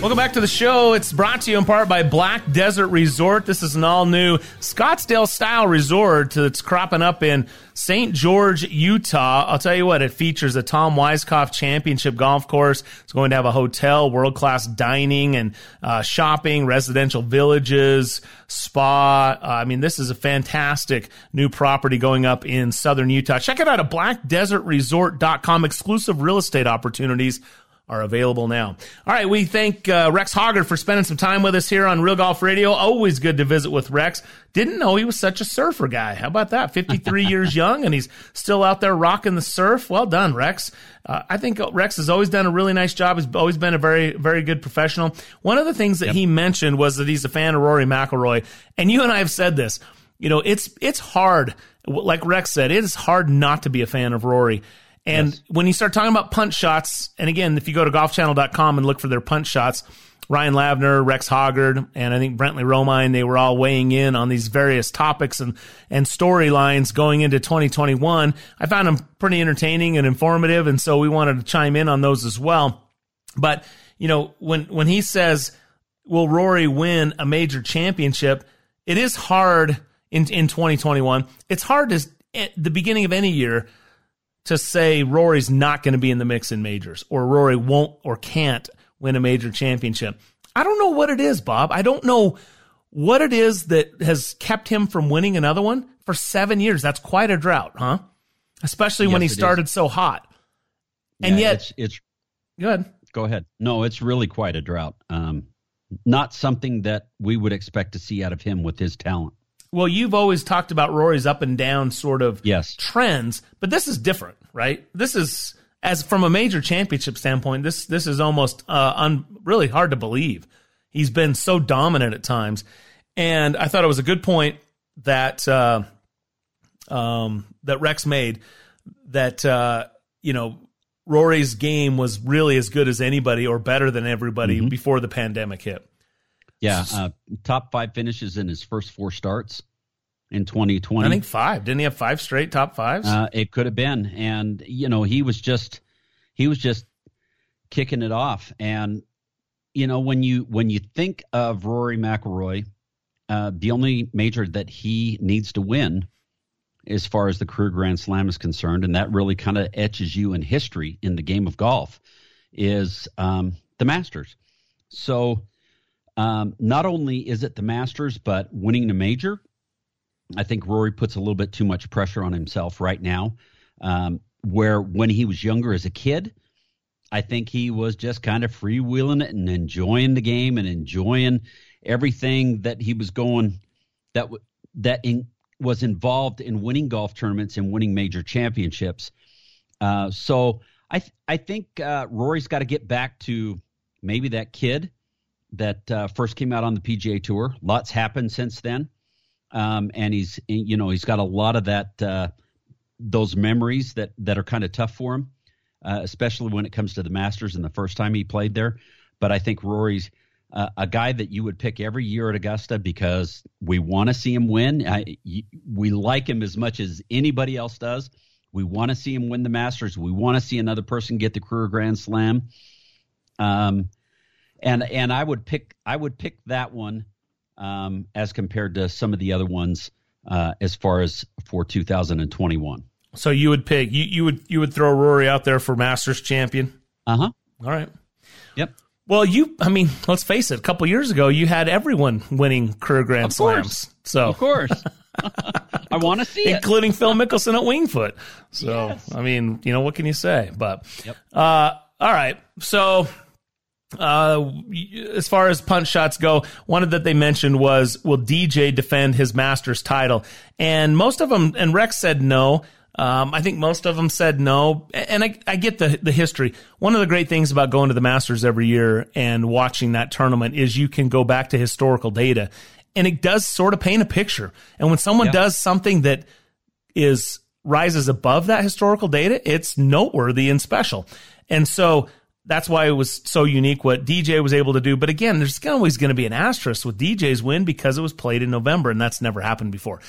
Welcome back to the show. It's brought to you in part by Black Desert Resort. This is an all new Scottsdale style resort that's cropping up in St. George, Utah. I'll tell you what, it features a Tom Weiskopf Championship golf course. It's going to have a hotel, world class dining and uh, shopping, residential villages, spa. Uh, I mean, this is a fantastic new property going up in southern Utah. Check it out at blackdesertresort.com. Exclusive real estate opportunities are available now. All right, we thank uh, Rex Hoggard for spending some time with us here on Real Golf Radio. Always good to visit with Rex. Didn't know he was such a surfer guy. How about that? 53 years young and he's still out there rocking the surf. Well done, Rex. Uh, I think Rex has always done a really nice job. He's always been a very, very good professional. One of the things that yep. he mentioned was that he's a fan of Rory McIlroy. And you and I have said this. You know, it's it's hard. Like Rex said, it is hard not to be a fan of Rory. And yes. when you start talking about punch shots, and again, if you go to golfchannel.com and look for their punch shots, Ryan Lavner, Rex Hoggard, and I think Brentley Romine, they were all weighing in on these various topics and, and storylines going into 2021. I found them pretty entertaining and informative, and so we wanted to chime in on those as well. But, you know, when, when he says, will Rory win a major championship? It is hard in, in 2021. It's hard to, at the beginning of any year, to say Rory's not going to be in the mix in majors or Rory won't or can't win a major championship. I don't know what it is, Bob. I don't know what it is that has kept him from winning another one for seven years. That's quite a drought, huh? Especially yes, when he started is. so hot. And yeah, yet, it's, it's good. Go ahead. No, it's really quite a drought. Um, not something that we would expect to see out of him with his talent. Well, you've always talked about Rory's up and down sort of yes. trends, but this is different, right? This is as from a major championship standpoint, this this is almost uh, un, really hard to believe. He's been so dominant at times, and I thought it was a good point that uh, um, that Rex made that uh, you know Rory's game was really as good as anybody or better than everybody mm-hmm. before the pandemic hit. Yeah, uh, top five finishes in his first four starts in 2020. I think five. Didn't he have five straight top fives? Uh, it could have been, and you know he was just he was just kicking it off. And you know when you when you think of Rory McIlroy, uh, the only major that he needs to win, as far as the career Grand Slam is concerned, and that really kind of etches you in history in the game of golf, is um, the Masters. So um, not only is it the Masters, but winning the major. I think Rory puts a little bit too much pressure on himself right now. Um, where when he was younger as a kid, I think he was just kind of freewheeling it and enjoying the game and enjoying everything that he was going that w- that in, was involved in winning golf tournaments and winning major championships. Uh, so I th- I think uh, Rory's got to get back to maybe that kid that uh, first came out on the PGA Tour. Lots happened since then, um, and he's you know he's got a lot of that uh, those memories that that are kind of tough for him, uh, especially when it comes to the Masters and the first time he played there. But I think Rory's uh, a guy that you would pick every year at Augusta because we want to see him win. I, we like him as much as anybody else does. We want to see him win the Masters. We want to see another person get the career Grand Slam. Um, and and I would pick I would pick that one um, as compared to some of the other ones uh, as far as for 2021. So you would pick you you would you would throw Rory out there for Masters champion. Uh huh. All right. Yep. Well, you I mean, let's face it. A couple years ago, you had everyone winning career Grand of Slams. So of course. I want to see including it. Phil Mickelson at Winged Foot. So yes. I mean, you know, what can you say? But yep. uh, all right. So uh, as far as punch shots go, one of that they mentioned was, will DJ defend his Masters title? And most of them, and Rex said no. Um, I think most of them said no, and I, I get the the history. One of the great things about going to the Masters every year and watching that tournament is you can go back to historical data, and it does sort of paint a picture. And when someone yeah. does something that is rises above that historical data, it's noteworthy and special. And so that's why it was so unique what DJ was able to do. But again, there's always going to be an asterisk with DJ's win because it was played in November and that's never happened before.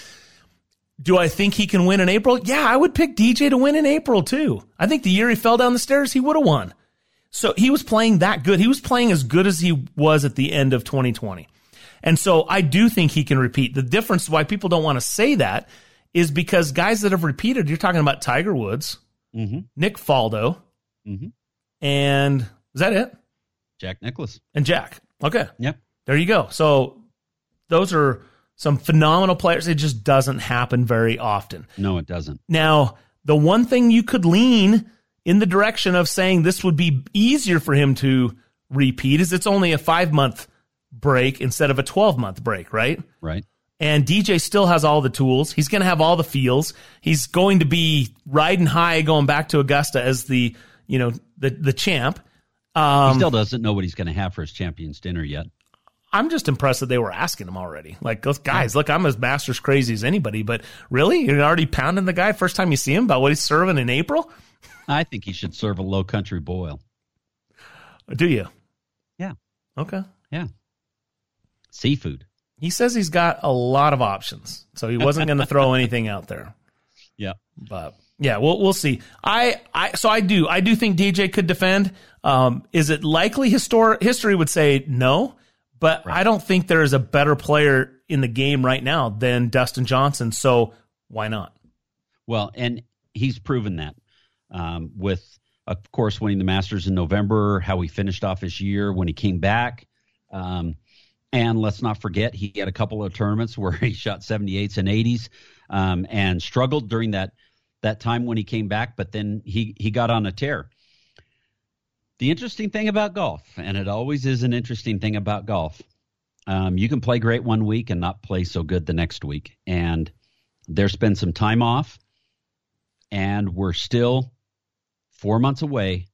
Do I think he can win in April? Yeah, I would pick DJ to win in April too. I think the year he fell down the stairs, he would have won. So he was playing that good. He was playing as good as he was at the end of 2020. And so I do think he can repeat. The difference why people don't want to say that is because guys that have repeated, you're talking about Tiger Woods, mm-hmm. Nick Faldo, mm-hmm. And is that it? Jack Nicklaus. And Jack. Okay. Yep. There you go. So those are some phenomenal players. It just doesn't happen very often. No, it doesn't. Now, the one thing you could lean in the direction of saying this would be easier for him to repeat is it's only a five month break instead of a 12 month break, right? Right. And DJ still has all the tools. He's going to have all the feels. He's going to be riding high going back to Augusta as the, you know, the, the champ. Um, he still doesn't know what he's going to have for his champions dinner yet. I'm just impressed that they were asking him already. Like, guys, look, I'm as Masters crazy as anybody, but really, you're already pounding the guy first time you see him about what he's serving in April. I think he should serve a low country boil. Do you? Yeah. Okay. Yeah. Seafood. He says he's got a lot of options, so he wasn't going to throw anything out there. Yeah. But yeah, we'll we'll see. I I so I do I do think DJ could defend. Um, is it likely? Histor- history would say no, but right. I don't think there is a better player in the game right now than Dustin Johnson. So why not? Well, and he's proven that um, with, of course, winning the Masters in November, how he finished off his year when he came back. Um, and let's not forget, he had a couple of tournaments where he shot 78s and 80s um, and struggled during that that time when he came back, but then he, he got on a tear. The interesting thing about golf, and it always is an interesting thing about golf, um, you can play great one week and not play so good the next week. And there's been some time off, and we're still four months away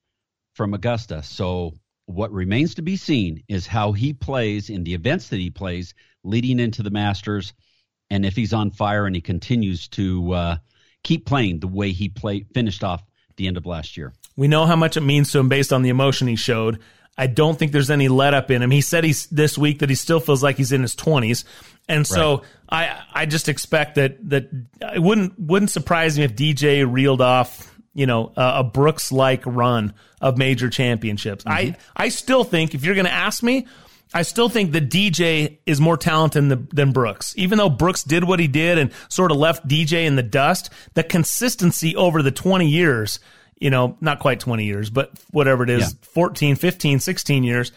from Augusta. So what remains to be seen is how he plays in the events that he plays leading into the Masters, and if he's on fire and he continues to uh, keep playing the way he played finished off the end of last year. We know how much it means to him based on the emotion he showed. I don't think there's any let up in him. He said he's this week that he still feels like he's in his 20s. And so right. I I just expect that that it wouldn't wouldn't surprise me if DJ reeled off you know, a, a Brooks like run of major championships. Mm-hmm. I, I still think if you're going to ask me, I still think that DJ is more talented than, than Brooks. Even though Brooks did what he did and sort of left DJ in the dust, the consistency over the 20 years, you know, not quite 20 years, but whatever it is, yeah. 14, 15, 16 years,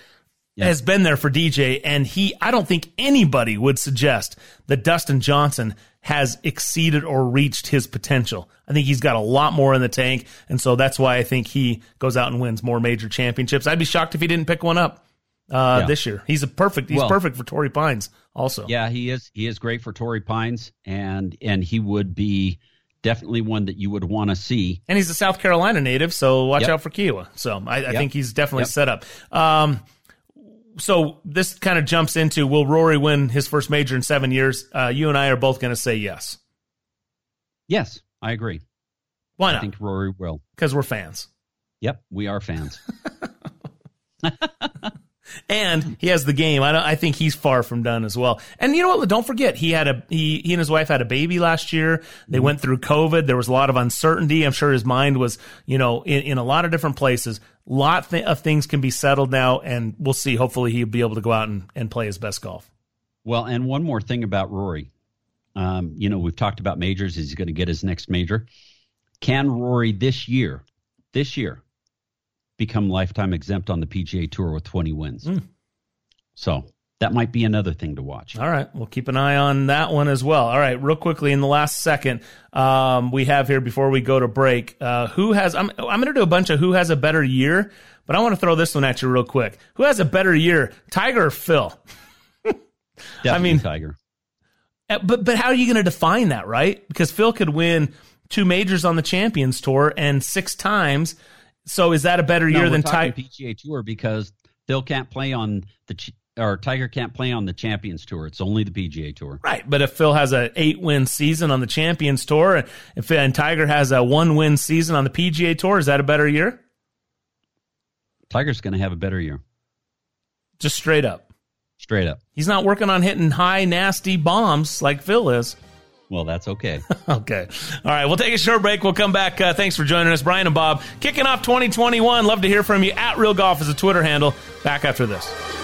yeah. has been there for DJ. And he, I don't think anybody would suggest that Dustin Johnson has exceeded or reached his potential. I think he's got a lot more in the tank, and so that's why I think he goes out and wins more major championships. I'd be shocked if he didn't pick one up uh, yeah. this year. He's a perfect. He's well, perfect for Torrey Pines. Also, yeah, he is. He is great for Torrey Pines, and and he would be definitely one that you would want to see. And he's a South Carolina native, so watch yep. out for Kiawah. So I, I yep. think he's definitely yep. set up. Um, so this kind of jumps into will Rory win his first major in seven years? Uh, you and I are both going to say yes. Yes, I agree. Why not? I think Rory will. Because we're fans. Yep, we are fans. and he has the game. I, I think he's far from done as well. And you know what? Don't forget he had a he he and his wife had a baby last year. They mm-hmm. went through COVID. There was a lot of uncertainty. I'm sure his mind was you know in, in a lot of different places. Lot th- of things can be settled now, and we'll see. Hopefully, he'll be able to go out and, and play his best golf. Well, and one more thing about Rory. Um, you know, we've talked about majors. He's going to get his next major. Can Rory this year, this year, become lifetime exempt on the PGA Tour with 20 wins. Mm. So that might be another thing to watch. All right, we'll keep an eye on that one as well. All right, real quickly in the last second, um, we have here before we go to break. Uh, who has? I'm I'm going to do a bunch of who has a better year, but I want to throw this one at you real quick. Who has a better year, Tiger or Phil? I mean, Tiger. Uh, but but how are you going to define that, right? Because Phil could win two majors on the Champions Tour and six times so is that a better no, year than Tiger PGA Tour because Phil can't play on the or Tiger can't play on the Champions Tour. It's only the PGA Tour. Right, but if Phil has a eight win season on the Champions Tour, if and Tiger has a one win season on the PGA Tour, is that a better year? Tiger's going to have a better year. Just straight up. Straight up. He's not working on hitting high, nasty bombs like Phil is. Well, that's okay. okay. All right. We'll take a short break. We'll come back. Uh, thanks for joining us, Brian and Bob. Kicking off 2021. Love to hear from you. At Real Golf is a Twitter handle. Back after this.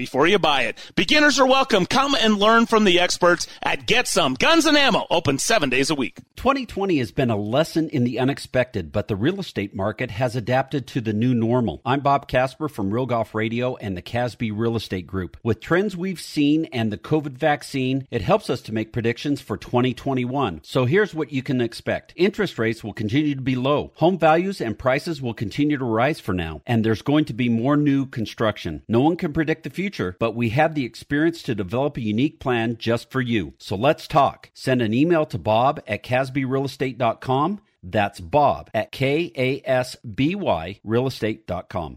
before you buy it. Beginners are welcome. Come and learn from the experts at Get Some Guns and Ammo, open seven days a week. 2020 has been a lesson in the unexpected, but the real estate market has adapted to the new normal. I'm Bob Casper from Real Golf Radio and the Casby Real Estate Group. With trends we've seen and the COVID vaccine, it helps us to make predictions for 2021. So here's what you can expect. Interest rates will continue to be low. Home values and prices will continue to rise for now, and there's going to be more new construction. No one can predict the future future, but we have the experience to develop a unique plan just for you. So let's talk. Send an email to bob at casbyrealestate.com. That's bob at K-A-S-B-Y realestate.com.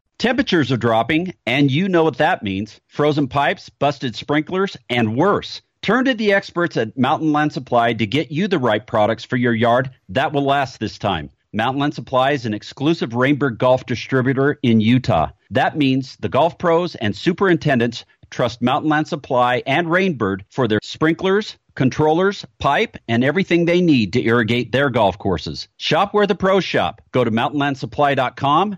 Temperatures are dropping, and you know what that means frozen pipes, busted sprinklers, and worse. Turn to the experts at Mountain Land Supply to get you the right products for your yard that will last this time. Mountain Land Supply is an exclusive Rainbird golf distributor in Utah. That means the golf pros and superintendents trust Mountain Land Supply and Rainbird for their sprinklers, controllers, pipe, and everything they need to irrigate their golf courses. Shop where the pros shop. Go to mountainlandsupply.com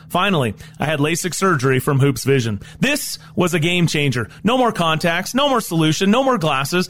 Finally, I had LASIK surgery from Hoopes Vision. This was a game changer. No more contacts, no more solution, no more glasses.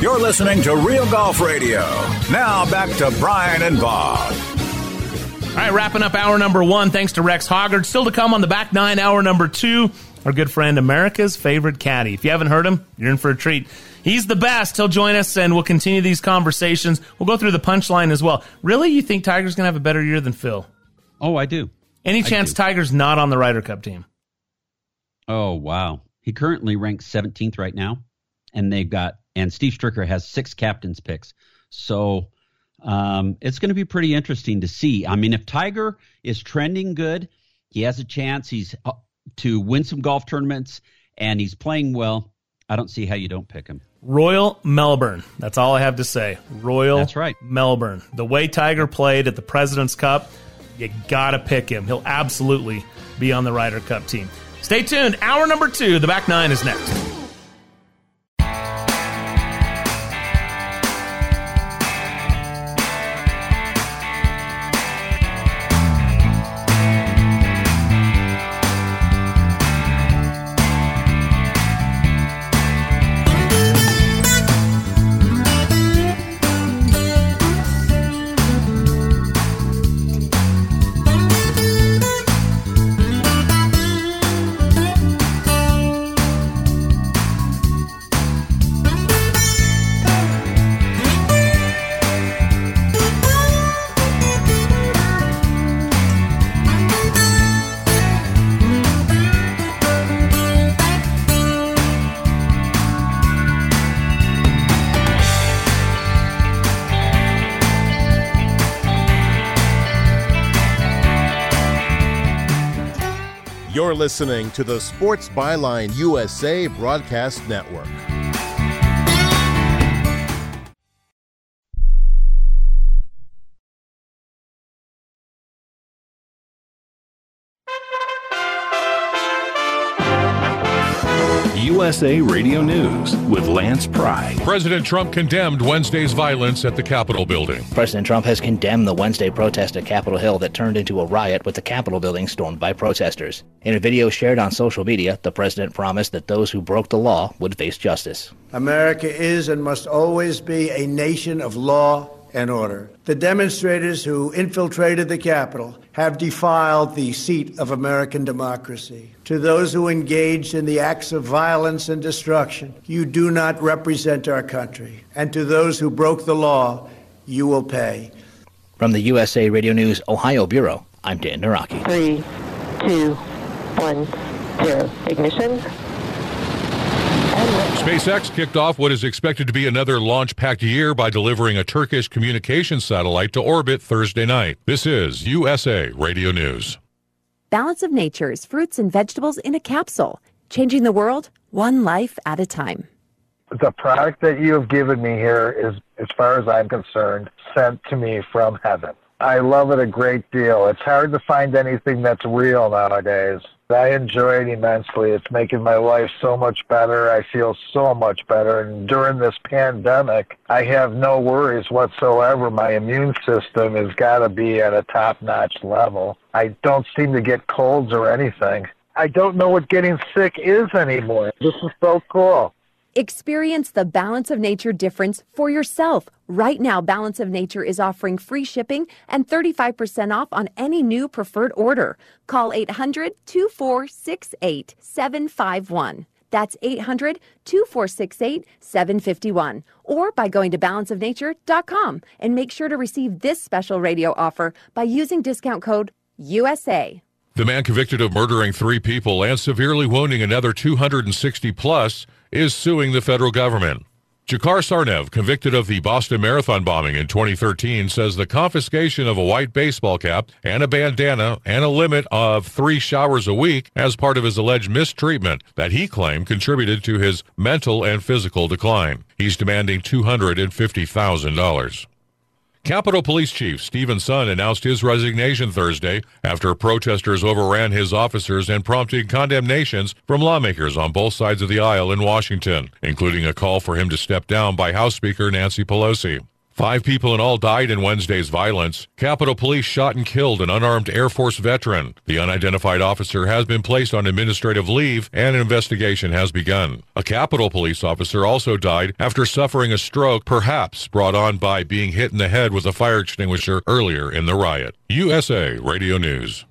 You're listening to Real Golf Radio. Now back to Brian and Bob. All right, wrapping up hour number one. Thanks to Rex Hoggard. Still to come on the back nine, hour number two. Our good friend, America's favorite caddy. If you haven't heard him, you're in for a treat. He's the best. He'll join us and we'll continue these conversations. We'll go through the punchline as well. Really, you think Tiger's going to have a better year than Phil? Oh, I do. Any chance do. Tiger's not on the Ryder Cup team? Oh, wow. He currently ranks 17th right now, and they've got, and Steve Stricker has six captain's picks. So um, it's going to be pretty interesting to see. I mean, if Tiger is trending good, he has a chance. He's uh, to win some golf tournaments, and he's playing well. I don't see how you don't pick him. Royal Melbourne. That's all I have to say. Royal That's right. Melbourne. The way Tiger played at the President's Cup, you got to pick him. He'll absolutely be on the Ryder Cup team. Stay tuned. Hour number two, the back nine is next. Listening to the Sports Byline USA Broadcast Network. USA Radio News with Lance Pry. President Trump condemned Wednesday's violence at the Capitol building. President Trump has condemned the Wednesday protest at Capitol Hill that turned into a riot with the Capitol building stormed by protesters. In a video shared on social media, the president promised that those who broke the law would face justice. America is and must always be a nation of law and order. The demonstrators who infiltrated the Capitol have defiled the seat of American democracy. To those who engaged in the acts of violence and destruction, you do not represent our country. And to those who broke the law, you will pay. From the USA Radio News Ohio Bureau, I'm Dan Naraki. Three, two, one, zero. Ignition. SpaceX kicked off what is expected to be another launch packed year by delivering a Turkish communications satellite to orbit Thursday night. This is USA Radio News. Balance of Nature's fruits and vegetables in a capsule, changing the world one life at a time. The product that you have given me here is, as far as I'm concerned, sent to me from heaven. I love it a great deal. It's hard to find anything that's real nowadays. I enjoy it immensely. It's making my life so much better. I feel so much better. And during this pandemic, I have no worries whatsoever. My immune system has got to be at a top notch level. I don't seem to get colds or anything. I don't know what getting sick is anymore. This is so cool. Experience the Balance of Nature difference for yourself. Right now, Balance of Nature is offering free shipping and 35% off on any new preferred order. Call 800 2468 751. That's 800 2468 751. Or by going to balanceofnature.com and make sure to receive this special radio offer by using discount code USA. The man convicted of murdering three people and severely wounding another 260 plus is suing the federal government. Dzhokhar Tsarnaev, convicted of the Boston Marathon bombing in 2013, says the confiscation of a white baseball cap and a bandana and a limit of three showers a week as part of his alleged mistreatment that he claimed contributed to his mental and physical decline. He's demanding $250,000. Capitol Police Chief Steven Sund announced his resignation Thursday after protesters overran his officers and prompted condemnations from lawmakers on both sides of the aisle in Washington, including a call for him to step down by House Speaker Nancy Pelosi. Five people in all died in Wednesday's violence. Capitol Police shot and killed an unarmed Air Force veteran. The unidentified officer has been placed on administrative leave and an investigation has begun. A Capitol Police officer also died after suffering a stroke, perhaps brought on by being hit in the head with a fire extinguisher earlier in the riot. USA Radio News.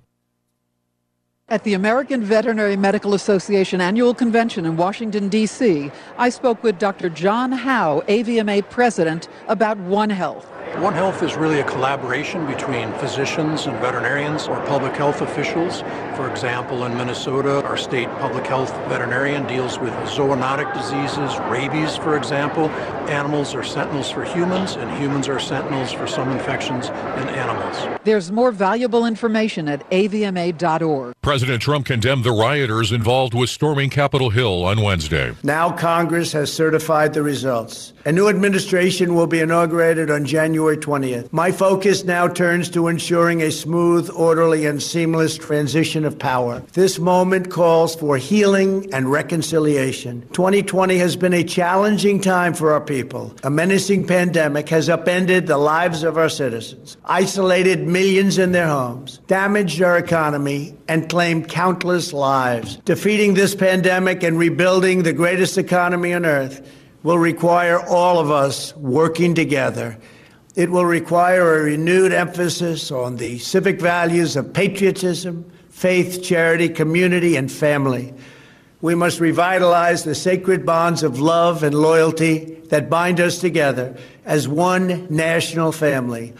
At the American Veterinary Medical Association annual convention in Washington, D.C., I spoke with Dr. John Howe, AVMA president, about One Health. One Health is really a collaboration between physicians and veterinarians or public health officials. For example, in Minnesota, our state public health veterinarian deals with zoonotic diseases, rabies, for example. Animals are sentinels for humans, and humans are sentinels for some infections in animals. There's more valuable information at avma.org. President Trump condemned the rioters involved with storming Capitol Hill on Wednesday. Now Congress has certified the results. A new administration will be inaugurated on January 20th. My focus now turns to ensuring a smooth, orderly, and seamless transition of power. This moment calls for healing and reconciliation. 2020 has been a challenging time for our people. A menacing pandemic has upended the lives of our citizens, isolated millions in their homes, damaged our economy, and claimed countless lives. Defeating this pandemic and rebuilding the greatest economy on earth will require all of us working together. It will require a renewed emphasis on the civic values of patriotism, faith, charity, community, and family. We must revitalize the sacred bonds of love and loyalty that bind us together as one national family.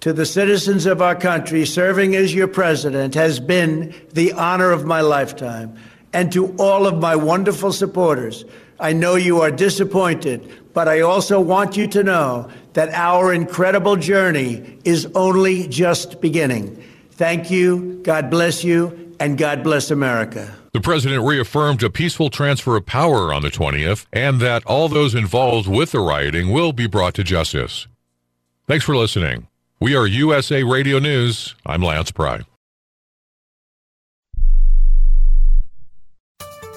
To the citizens of our country, serving as your president has been the honor of my lifetime. And to all of my wonderful supporters, I know you are disappointed, but I also want you to know that our incredible journey is only just beginning. Thank you, God bless you, and God bless America. The president reaffirmed a peaceful transfer of power on the 20th and that all those involved with the rioting will be brought to justice. Thanks for listening. We are USA Radio News. I'm Lance Pry.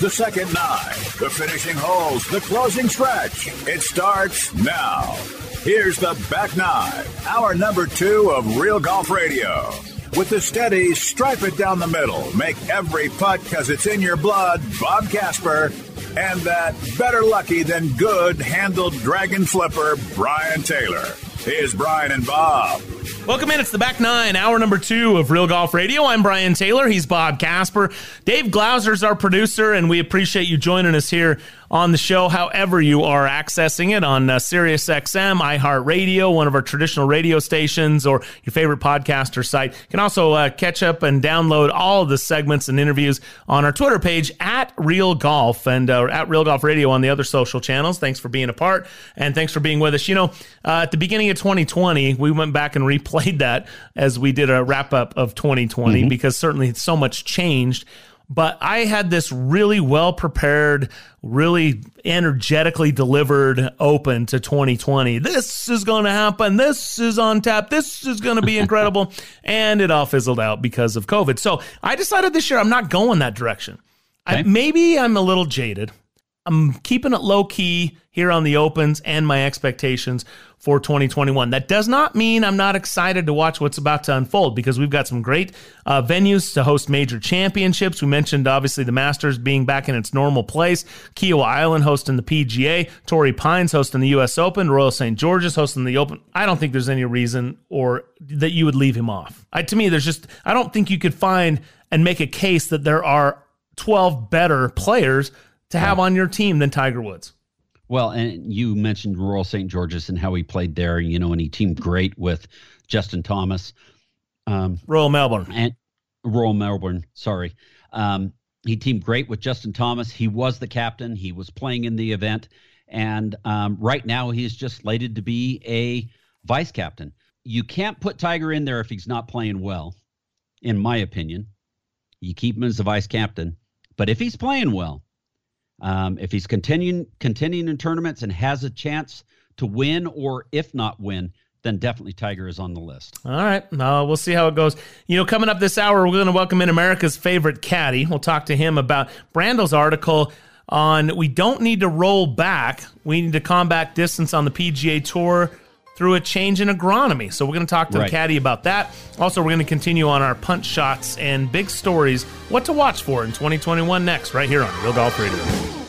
The second nine, the finishing holes, the closing stretch. It starts now. Here's the back nine, our number two of Real Golf Radio. With the steady, stripe it down the middle, make every putt because it's in your blood, Bob Casper, and that better lucky than good handled dragon flipper, Brian Taylor. Here's Brian and Bob. Welcome in. It's the back nine, hour number two of Real Golf Radio. I'm Brian Taylor. He's Bob Casper. Dave Glauser's our producer, and we appreciate you joining us here on the show, however you are accessing it on uh, Sirius XM, iHeartRadio, one of our traditional radio stations, or your favorite podcaster site. You can also uh, catch up and download all the segments and interviews on our Twitter page at Real Golf and uh, at Real Golf Radio on the other social channels. Thanks for being a part and thanks for being with us. You know, uh, at the beginning of 2020, we went back and replayed that as we did a wrap up of 2020 mm-hmm. because certainly so much changed but I had this really well prepared, really energetically delivered open to 2020. This is going to happen. This is on tap. This is going to be incredible. and it all fizzled out because of COVID. So I decided this year I'm not going that direction. Okay. I, maybe I'm a little jaded. I'm keeping it low key here on the opens and my expectations for 2021. That does not mean I'm not excited to watch what's about to unfold because we've got some great uh, venues to host major championships. We mentioned obviously the Masters being back in its normal place, Kiawah Island hosting the PGA, Torrey Pines hosting the U.S. Open, Royal St. George's hosting the Open. I don't think there's any reason or that you would leave him off. I, to me, there's just I don't think you could find and make a case that there are 12 better players to have on your team than Tiger Woods. Well, and you mentioned Royal St. George's and how he played there, you know, and he teamed great with Justin Thomas. Um, Royal Melbourne. And Royal Melbourne, sorry. Um, he teamed great with Justin Thomas. He was the captain. He was playing in the event. And um, right now, he's just slated to be a vice captain. You can't put Tiger in there if he's not playing well, in my opinion. You keep him as the vice captain. But if he's playing well, um, if he's continuing continuing in tournaments and has a chance to win, or if not win, then definitely Tiger is on the list. All right. Uh, we'll see how it goes. You know, coming up this hour, we're going to welcome in America's favorite caddy. We'll talk to him about Brandel's article on we don't need to roll back. We need to combat distance on the PGA Tour through a change in agronomy. So we're going to talk to right. the caddy about that. Also, we're going to continue on our punch shots and big stories, what to watch for in 2021 next, right here on Real Golf Radio.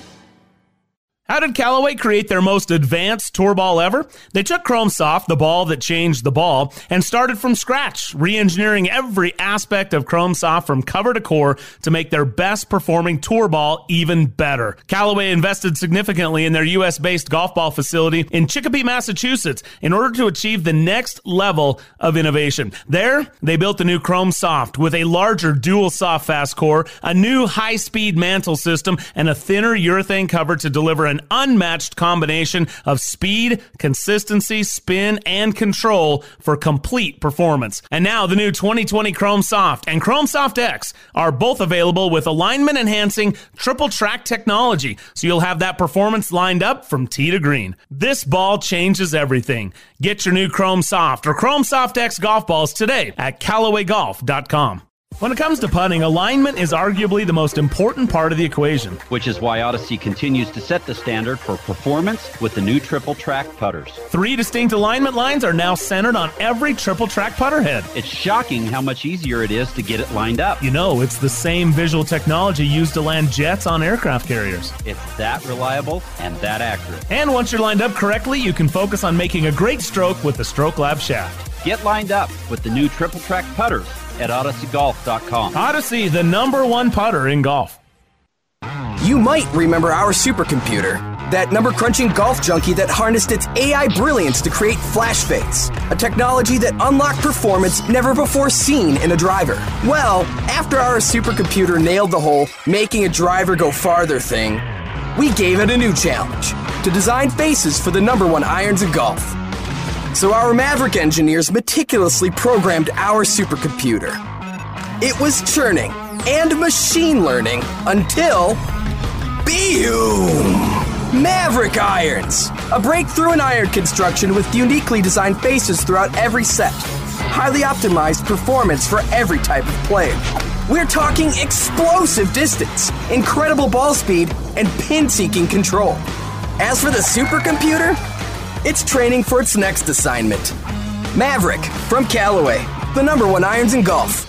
How did Callaway create their most advanced tour ball ever? They took Chrome Soft, the ball that changed the ball, and started from scratch, re-engineering every aspect of Chrome Soft from cover to core to make their best performing tour ball even better. Callaway invested significantly in their US-based golf ball facility in Chicopee, Massachusetts in order to achieve the next level of innovation. There, they built the new Chrome Soft with a larger dual soft fast core, a new high-speed mantle system, and a thinner urethane cover to deliver an an unmatched combination of speed, consistency, spin, and control for complete performance. And now the new 2020 Chrome Soft and Chrome Soft X are both available with alignment enhancing triple track technology, so you'll have that performance lined up from tee to green. This ball changes everything. Get your new Chrome Soft or Chrome Soft X golf balls today at CallawayGolf.com. When it comes to putting, alignment is arguably the most important part of the equation. Which is why Odyssey continues to set the standard for performance with the new triple track putters. Three distinct alignment lines are now centered on every triple track putter head. It's shocking how much easier it is to get it lined up. You know, it's the same visual technology used to land jets on aircraft carriers. It's that reliable and that accurate. And once you're lined up correctly, you can focus on making a great stroke with the Stroke Lab shaft. Get lined up with the new triple track putters at odysseygolf.com. Odyssey, the number one putter in golf. You might remember our supercomputer, that number crunching golf junkie that harnessed its AI brilliance to create flash fades, a technology that unlocked performance never before seen in a driver. Well, after our supercomputer nailed the whole making a driver go farther thing, we gave it a new challenge to design faces for the number one irons in golf. So our Maverick engineers meticulously programmed our supercomputer. It was churning and machine learning until. Boom! Maverick Irons! A breakthrough in iron construction with uniquely designed faces throughout every set. Highly optimized performance for every type of player. We're talking explosive distance, incredible ball speed, and pin seeking control. As for the supercomputer, it's training for its next assignment. Maverick from Callaway, the number one irons in golf.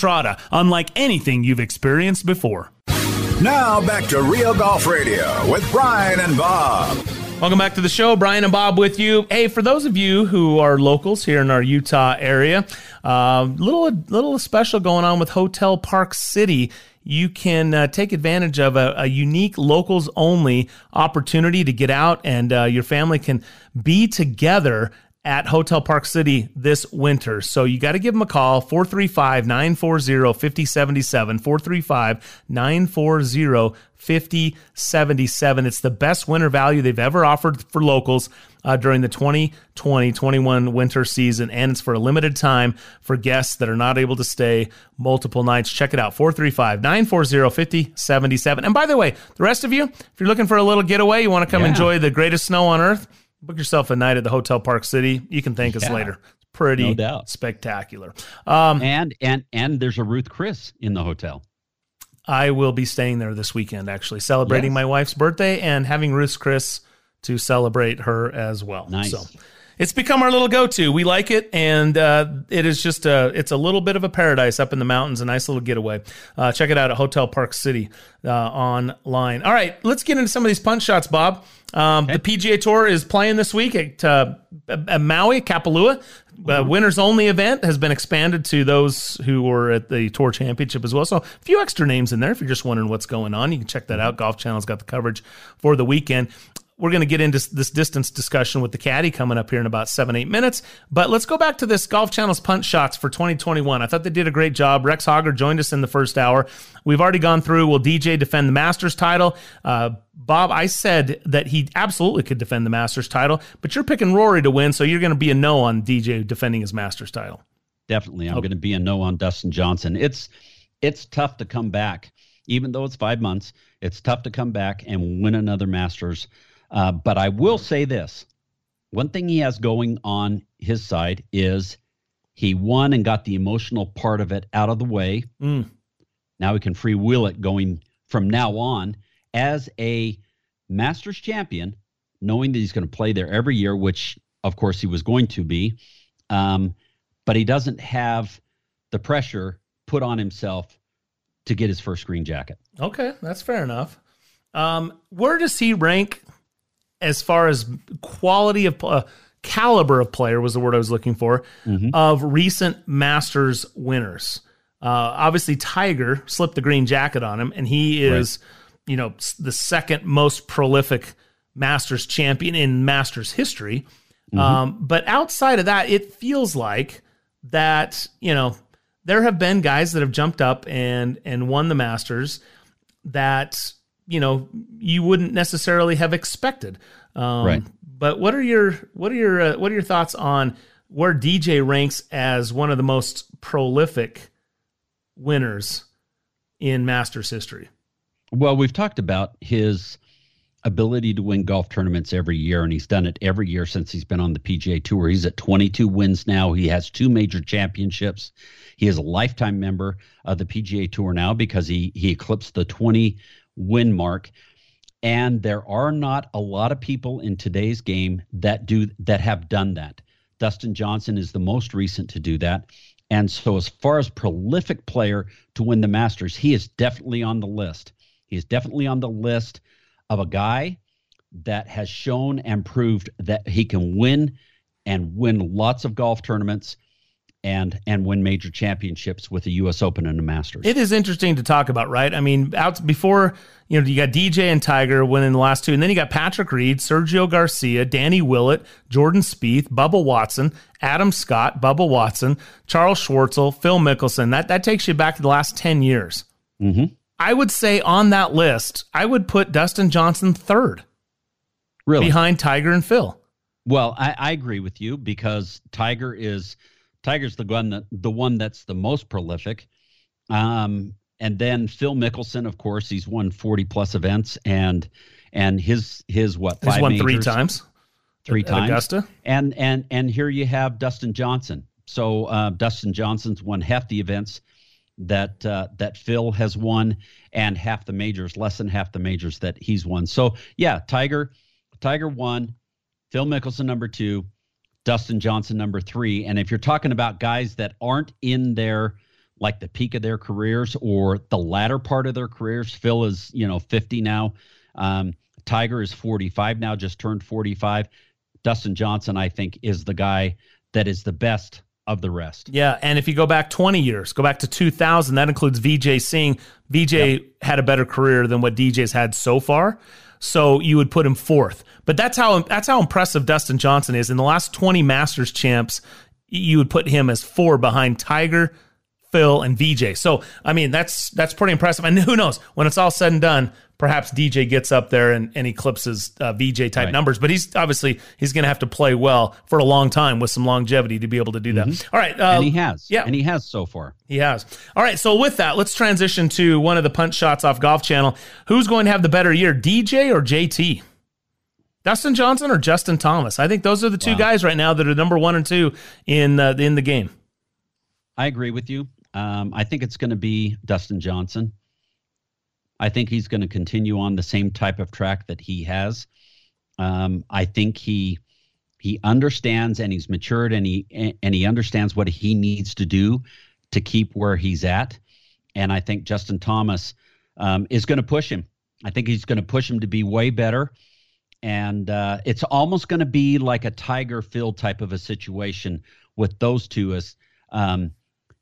Entrada, unlike anything you've experienced before. Now back to Real Golf Radio with Brian and Bob. Welcome back to the show. Brian and Bob with you. Hey, for those of you who are locals here in our Utah area, uh, little little special going on with Hotel Park City. You can uh, take advantage of a, a, unique locals only opportunity to get out and uh, your family can be together at Hotel Park City this winter. So you got to give them a call 435 940 5077. 435 940 5077. It's the best winter value they've ever offered for locals uh, during the 2020 21 winter season. And it's for a limited time for guests that are not able to stay multiple nights. Check it out 435 940 5077. And by the way, the rest of you, if you're looking for a little getaway, you want to come yeah. enjoy the greatest snow on earth book yourself a night at the Hotel Park City. You can thank us later. It's pretty no doubt. spectacular. Um, and and and there's a Ruth Chris in the hotel. I will be staying there this weekend, actually, celebrating yes. my wife's birthday and having Ruth Chris to celebrate her as well. Nice. So it's become our little go-to. We like it, and uh, it is just a it's a little bit of a paradise up in the mountains. A nice little getaway. Uh, check it out at Hotel Park City uh, online. All right, let's get into some of these punch shots, Bob. Um, okay. The PGA Tour is playing this week at, uh, at Maui, Kapalua. Uh, winners only event has been expanded to those who were at the Tour Championship as well. So a few extra names in there. If you're just wondering what's going on, you can check that out. Golf Channel's got the coverage for the weekend we're going to get into this distance discussion with the caddy coming up here in about seven, eight minutes. But let's go back to this Golf Channel's punch shots for 2021. I thought they did a great job. Rex Hoggard joined us in the first hour. We've already gone through. Will DJ defend the Masters title? Uh, Bob, I said that he absolutely could defend the Masters title, but you're picking Rory to win, so you're going to be a no on DJ defending his Masters title. Definitely, I'm okay. going to be a no on Dustin Johnson. It's it's tough to come back, even though it's five months. It's tough to come back and win another Masters. Uh, but I will say this one thing he has going on his side is he won and got the emotional part of it out of the way. Mm. Now he can freewheel it going from now on as a Masters champion, knowing that he's going to play there every year, which of course he was going to be. Um, but he doesn't have the pressure put on himself to get his first green jacket. Okay, that's fair enough. Um, where does he rank as far as quality of uh, caliber of player was the word I was looking for Mm-hmm. of recent Masters winners? Uh, obviously, Tiger slipped the green jacket on him, and he is, you know, the second most prolific Masters champion in Masters history. Um, but outside of that, it feels like that you know there have been guys that have jumped up and and won the Masters that you know you wouldn't necessarily have expected. Um, Right. But what are your what are your uh, what are your thoughts on where DJ ranks as one of the most prolific winners in Masters history? Well, we've talked about his ability to win golf tournaments every year, and he's done it every year since he's been on the PGA Tour. He's at 22 wins now. He has two major championships. He is a lifetime member of the PGA Tour now because he he eclipsed the 20 win mark. And there are not a lot of people in today's game that do that have done that. Dustin Johnson is the most recent to do that. And so as far as prolific player to win the Masters, he is definitely on the list. He is definitely on the list of a guy that has shown and proved that he can win and win lots of golf tournaments and and win major championships with the US Open and the Masters. It is interesting to talk about, right? I mean, out before you know, you got DJ and Tiger winning the last two, and then you got Patrick Reed, Sergio Garcia, Danny Willett, Jordan Spieth, Bubba Watson, Adam Scott, Bubba Watson, Charles Schwartzel, Phil Mickelson. That that takes you back to the last ten years. Mm-hmm. I would say on that list, I would put Dustin Johnson third, Really? behind Tiger and Phil. Well, I, I agree with you because Tiger is Tiger's the one that the one that's the most prolific. Um, and then Phil Mickelson, of course, he's won forty plus events, and and his his what He's won three times. three at times Augusta. and and and here you have Dustin Johnson. So uh, Dustin Johnson's won half the events that uh, that Phil has won, and half the majors, less than half the majors that he's won. So yeah, Tiger, Tiger won, Phil Mickelson number two, Dustin Johnson number three. And if you're talking about guys that aren't in their like the peak of their careers or the latter part of their careers, Phil is you know 50 now. Um, Tiger is 45 now, just turned 45. Dustin Johnson, I think, is the guy that is the best of the rest. Yeah, and if you go back 20 years, go back to 2000, that includes Vijay Singh. Vijay had a better career than what DJ's had so far. So you would put him fourth. But that's how that's how impressive Dustin Johnson is. In the last 20 Masters champs, you would put him as four behind Tiger, Phil, and Vijay. So I mean, that's that's pretty impressive. And who knows when it's all said and done, perhaps DJ gets up there and, and eclipses uh, Vijay type Right. numbers. But he's obviously he's going to have to play well for a long time with some longevity to be able to do that. All right, uh, and he has. Yeah, And he has so far. he has. All right. So with that, let's transition to one of the punch shots off Golf Channel. Who's going to have the better year, DJ or JT? Dustin Johnson or Justin Thomas? I think those are the two Wow. guys right now that are number one and two in uh, in the game. I agree with you. Um, I think it's going to be Dustin Johnson. I think he's going to continue on the same type of track that he has. Um, I think he he understands and he's matured and he and he understands what he needs to do to keep where he's at. And I think Justin Thomas um, is going to push him. I think he's going to push him to be way better. And uh, it's almost going to be like a Tiger Phil type of a situation with those two as um,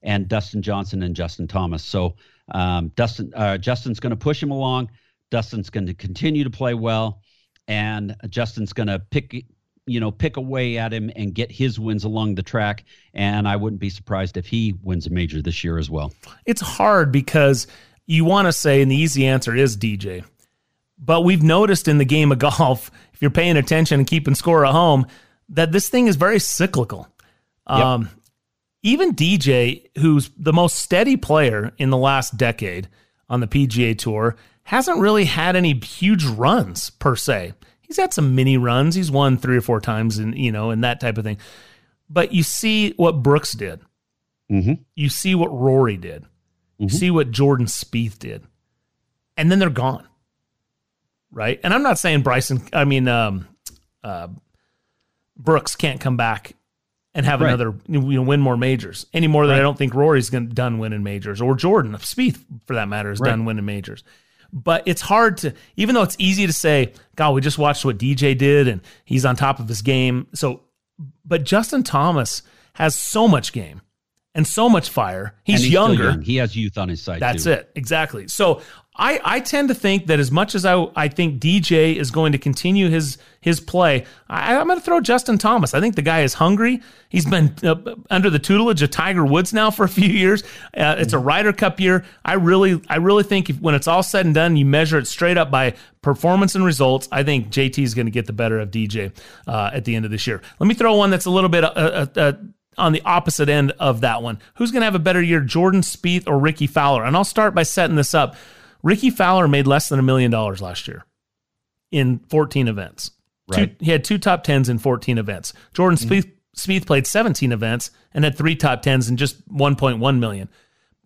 and Dustin Johnson and Justin Thomas. So um, Dustin uh, Justin's going to push him along. Dustin's going to continue to play well, and Justin's going to pick you know pick away at him and get his wins along the track. And I wouldn't be surprised if he wins a major this year as well. It's hard because you want to say, and the easy answer is DJ. But we've noticed in the game of golf, if you're paying attention and keeping score at home, that this thing is very cyclical. Um, even DJ, who's the most steady player in the last decade on the PGA Tour, hasn't really had any huge runs per se. He's had some mini runs. He's won three or four times, and you know, and that type of thing. But you see what Brooks did. Mm-hmm. You see what Rory did. You see what Jordan Spieth did, and then they're gone. Right, and I'm not saying Bryson. I mean, um, uh, Brooks can't come back and have Right. another you know win more majors any more than I don't think Rory's going done winning majors or Jordan Spieth for that matter is Right. done winning majors. But it's hard to, even though it's easy to say, God, we just watched what DJ did and he's on top of his game. So, but Justin Thomas has so much game and so much fire. He's, he's younger. Young. He has youth on his side. That's too. it. Exactly. So I, I tend to think that as much as I, I think DJ is going to continue his his play, I, am going to throw Justin Thomas. I think the guy is hungry. He's been uh, under the tutelage of Tiger Woods now for a few years. Uh, it's a Ryder Cup year. I really I really think if, when it's all said and done, you measure it straight up by performance and results. I think JT is going to get the better of DJ uh, at the end of this year. Let me throw one that's a little bit. Uh, uh, on the opposite end of that one. Who's going to have a better year, Jordan Spieth or Rickie Fowler? And I'll start by setting this up. Rickie Fowler made less than a million dollars last year in 14 events. Right. Two, he had two top tens in 14 events. Jordan mm-hmm. Spieth, Spieth played 17 events and had three top tens and just 1.1 million.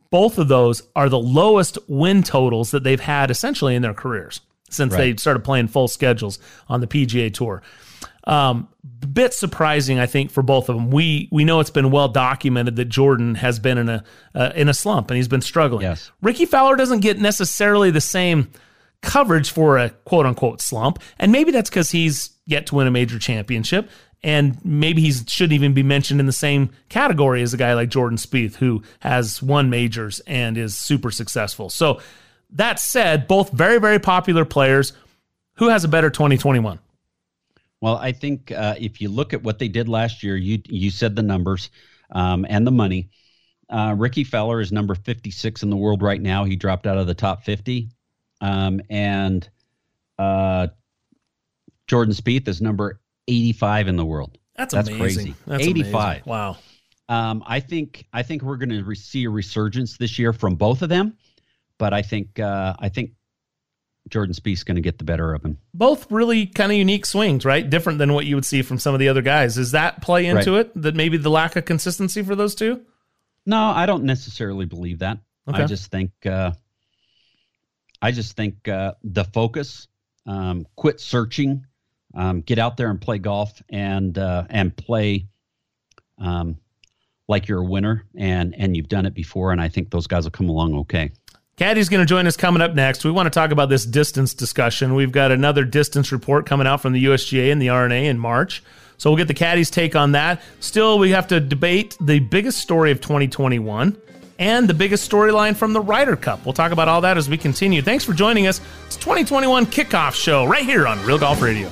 Both of those are the lowest win totals that they've had essentially in their careers since right. they started playing full schedules on the PGA Tour. Um, bit surprising, I think, for both of them. We we know it's been well documented that Jordan has been in a uh, in a slump and he's been struggling. Yes. Rickie Fowler doesn't get necessarily the same coverage for a quote unquote slump, and maybe that's because he's yet to win a major championship, and maybe he shouldn't even be mentioned in the same category as a guy like Jordan Spieth who has won majors and is super successful. So that said, both very very popular players. Who has a better 2021? Well, I think uh, if you look at what they did last year, you you said the numbers um, and the money. Uh, Rickie Fowler is number 56 in the world right now. He dropped out of the top 50, um, and uh, Jordan Spieth is number 85 in the world. That's, amazing. That's amazing. crazy. That's 85. Amazing. Wow. Um, I think I think we're going to see a resurgence this year from both of them, but I think uh, I think Jordan Spieth's going to get the better of him. Both really kind of unique swings, right? Different than what you would see from some of the other guys. Does that play into right. it? That maybe the lack of consistency for those two? No, I don't necessarily believe that. Okay. I just think uh, I just think uh, the focus, um, quit searching, um, get out there and play golf and uh, and play um, like you're a winner and and you've done it before. And I think those guys will come along okay. Caddy's going to join us coming up next. We want to talk about this distance discussion. We've got another distance report coming out from the USGA and the R&A in March. So we'll get the Caddy's take on that. Still, we have to debate the biggest story of 2021 and the biggest storyline from the Ryder Cup. We'll talk about all that as we continue. Thanks for joining us. It's 2021 kickoff show right here on Real Golf Radio.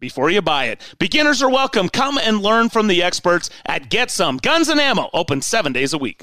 before you buy it. Beginners are welcome. Come and learn from the experts at Get Some Guns and Ammo, open seven days a week.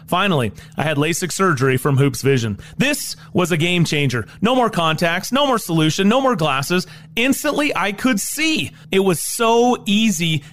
Finally, I had LASIK surgery from Hoopes Vision. This was a game changer. No more contacts, no more solution, no more glasses. Instantly, I could see. It was so easy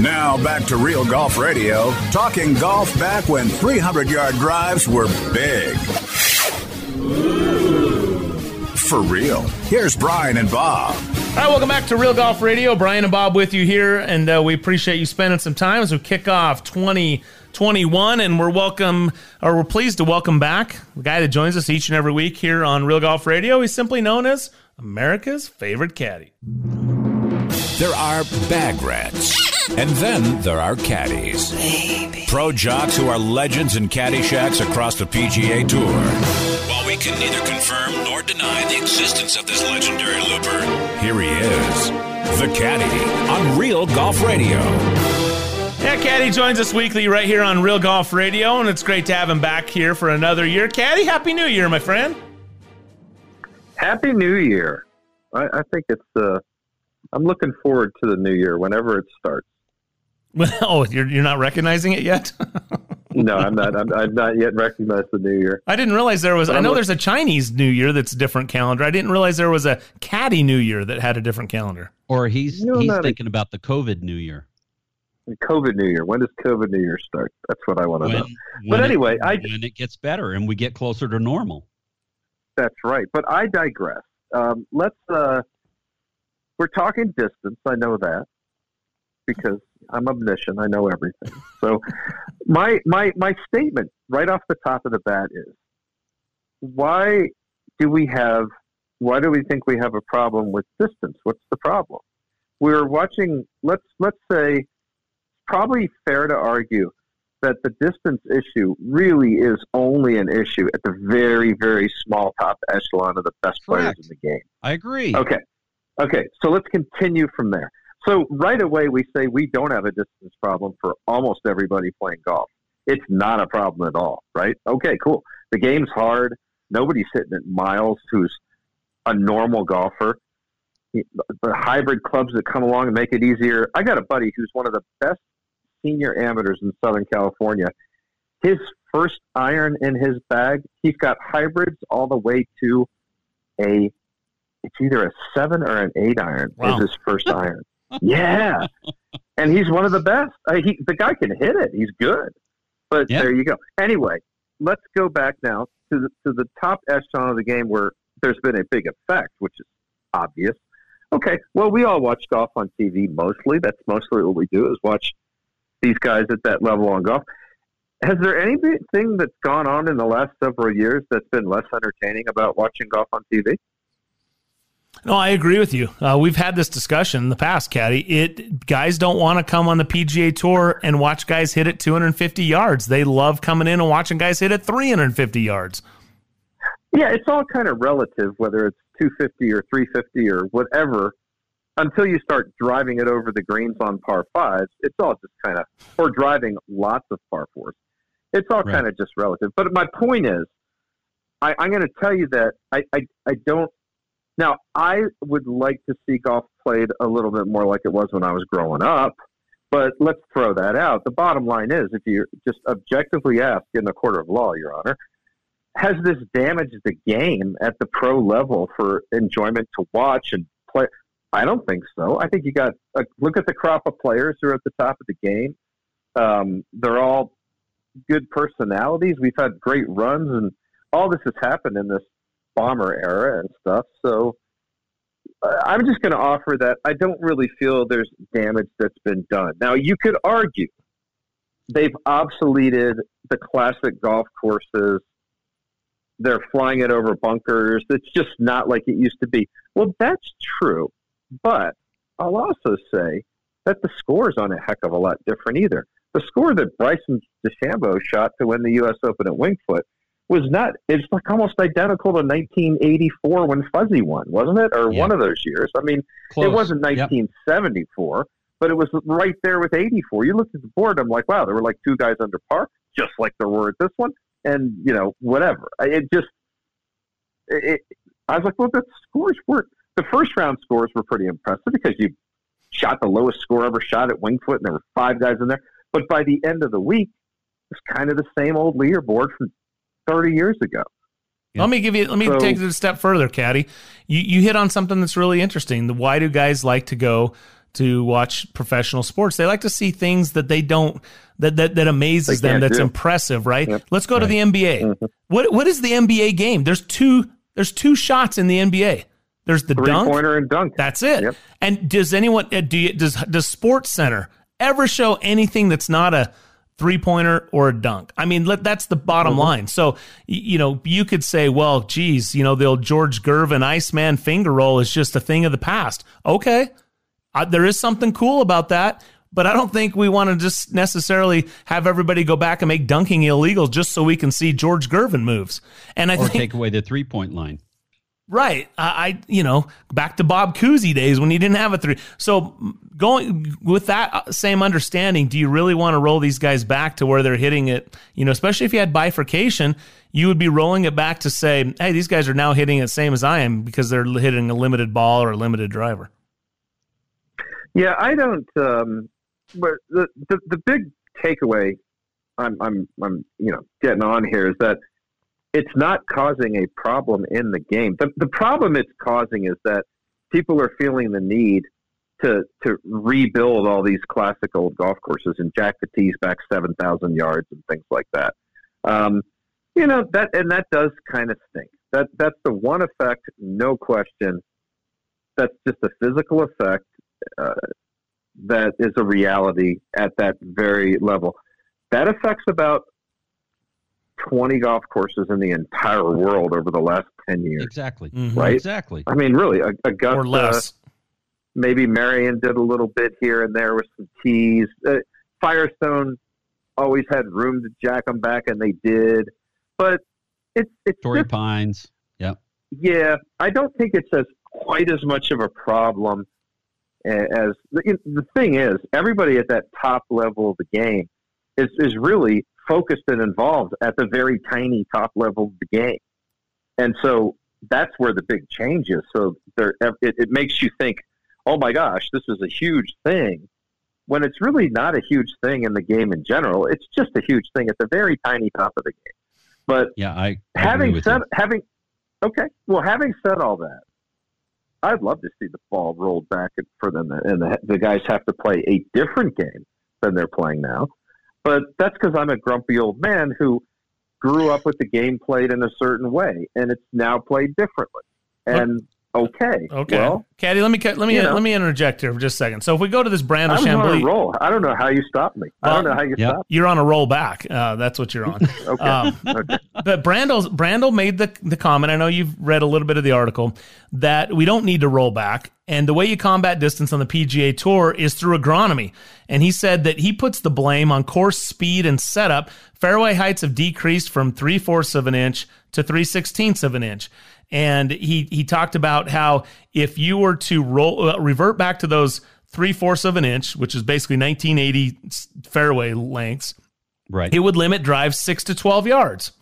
Now back to Real Golf Radio, talking golf back when 300 yard drives were big. For real. Here's Brian and Bob. All right, welcome back to Real Golf Radio. Brian and Bob with you here, and uh, we appreciate you spending some time as we kick off 2021. And we're welcome, or we're pleased to welcome back the guy that joins us each and every week here on Real Golf Radio. He's simply known as America's favorite caddy. There are bag rats. And then there are caddies. Pro jocks who are legends in caddy shacks across the PGA Tour. While we can neither confirm nor deny the existence of this legendary looper, here he is, the caddy on Real Golf Radio. Yeah, Caddy joins us weekly right here on Real Golf Radio, and it's great to have him back here for another year. Caddy, Happy New Year, my friend. Happy New Year. I, I think it's, uh, I'm looking forward to the new year whenever it starts. oh, you're, you're not recognizing it yet? no, I'm not. I'm, I've not yet recognized the new year. I didn't realize there was. But I know look- there's a Chinese New Year that's a different calendar. I didn't realize there was a Caddy New Year that had a different calendar. Or he's No, he's not a- thinking about the COVID New Year. COVID New Year. When does COVID New Year start? That's what I want to know. when But it- anyway, I when it gets better and we get closer to normal. That's right. But I digress. Um, let's. Uh, we're talking distance. I know that because I'm omniscient. I know everything. So my my my statement right off the top of the bat is: Why do we have? Why do we think we have a problem with distance? What's the problem? We're watching. Let's let's say. It's probably fair to argue that the distance issue really is only an issue at the very, very small top echelon of the best players in the game. I agree. Okay. Okay. So let's continue from there. So right away, we say we don't have a distance problem for almost everybody playing golf. It's not a problem at all, right? Okay, cool. The game's hard. Nobody's hitting it miles who's a normal golfer. The hybrid clubs that come along and make it easier. I got a buddy who's one of the best senior amateurs in Southern California. His first iron in his bag, he's got hybrids all the way to a it's either a seven or an eight iron Wow. is his first iron. Yeah, and he's one of the best. Uh, he, the guy can hit it. He's good. But there you go. Anyway, let's go back now to the to the top echelon of the game where there's been a big effect, which is obvious. Okay, well, we all watch golf on TV mostly. That's mostly what we do is watch these guys at that level on golf. Has there anything that's gone on in the last several years that's been less entertaining about watching golf on TV? No, I agree with you. Uh, we've had this discussion in the past, Caddy. It guys don't want to come on the PGA Tour and watch guys hit at 250 yards. They love coming in and watching guys hit at 350 yards. Yeah, it's all kind of relative, whether it's 250 or 350 or whatever. Until you start driving it over the greens on par fives, it's all just kind of, or driving lots of par fours. It's all kind of just relative. But my point is, I, I'm going to tell you that I, I, I don't. Now, I would like to see golf played a little bit more like it was when I was growing up, but let's throw that out. The bottom line is, if you just objectively ask in the court of law, Your Honor, has this damaged the game at the pro level for enjoyment to watch and play? I don't think so. I think you got a, look at the crop of players who are at the top of the game. Um, they're all good personalities. We've had great runs, and all this has happened in this bomber era and stuff. So I'm just going to offer that I don't really feel there's damage that's been done. Now, you could argue they've obsoleted the classic golf courses. They're flying it over bunkers. It's just not like it used to be. Well, that's true. But I'll also say that the scores aren't a heck of a lot different either. The score that Bryson DeChambeau shot to win the U.S. Open at Winged Foot was not. It's like almost identical to 1984 when Fuzzy won, wasn't it? Or yeah. one of those years. I mean, Close. it wasn't 1974, yep. but it was right there with 84. You looked at the board. I'm like, wow, there were like two guys under par, just like there were at this one, and you know, whatever. It just, it, I was like, well, the scores were the first round scores were pretty impressive because you shot the lowest score ever shot at Winged Foot, and there were five guys in there. But by the end of the week, it's kind of the same old leaderboard from 30 years ago. Yeah. Let me give you. Let me so, take it a step further, Caddy. You you hit on something that's really interesting. Why do guys like to go to watch professional sports? They like to see things that they don't that that, that amazes them. That's do. impressive, right? Yep. Let's go right. to the NBA. Mm-hmm. What what is the NBA game? There's two. There's two shots in the NBA. There's the Three dunk, pointer and dunk. That's it. Yep. And does anyone uh, do you, does does Sports Center ever show anything that's not a three pointer or a dunk? I mean, let, that's the bottom mm-hmm. line. So you know, you could say, well, geez, you know, the old George Gervin Iceman finger roll is just a thing of the past. Okay, uh, there is something cool about that. But I don't think we want to just necessarily have everybody go back and make dunking illegal just so we can see George Gervin moves. And I or think, take away the three point line. Right. I, I, you know, back to Bob Cousy days when he didn't have a three. So going with that uh, same understanding, do you really want to roll these guys back to where they're hitting it? You know, especially if you had bifurcation, you would be rolling it back to say, hey, these guys are now hitting it same as I am because they're hitting a limited ball or a limited driver. Yeah, I don't. Um, but the, the the big takeaway I'm I'm I'm you know getting on here is that it's not causing a problem in the game. The, the problem it's causing is that people are feeling the need to to rebuild all these classic old golf courses and jack the tees back seven thousand yards and things like that. Um, you know that and that does kind of stink. That that's the one effect, no question. That's just a physical effect uh, that is a reality at that very level. That affects about 20 golf courses in the entire world over the last 10 years. Exactly. Mm-hmm. Right? Exactly. I mean, really, Augusta, or less. maybe Merion did a little bit here and there with some tees. Uh, Firestone always had room to jack them back, and they did. But it's it's Torrey just, Pines. Yep. Yeah, I don't think it's as quite as much of a problem as the, the thing is. Everybody at that top level of the game is is really focused and involved at the very tiny top level of the game. And so that's where the big change is. So there, it, it makes you think, oh my gosh, this is a huge thing. When it's really not a huge thing in the game in general, it's just a huge thing at the very tiny top of the game. But yeah, I, having said you. having okay, well, having said all that, I'd love to see the ball rolled back for them, and the, the guys have to play a different game than they're playing now. But that's because I'm a grumpy old man who grew up with the game played in a certain way, and it's now played differently. And Okay. Okay. Well, Caddy, let me let me let me interject here for just a second. So if we go to this Brandel I'm on a roll. I don't know how you stop me. I don't know how you yep. stop. You're on a roll back. Uh, that's what you're on. okay. Um, okay. But Brandel Brandel made the the comment. I know you've read a little bit of the article that we don't need to roll back, and the way you combat distance on the PGA Tour is through agronomy. And he said that he puts the blame on course speed and setup. Fairway heights have decreased from three fourths of an inch to three sixteenths of an inch and he he talked about how if you were to roll uh, revert back to those three fourths of an inch, which is basically 1980 fairway lengths, right, it would limit drives six to 12 yards,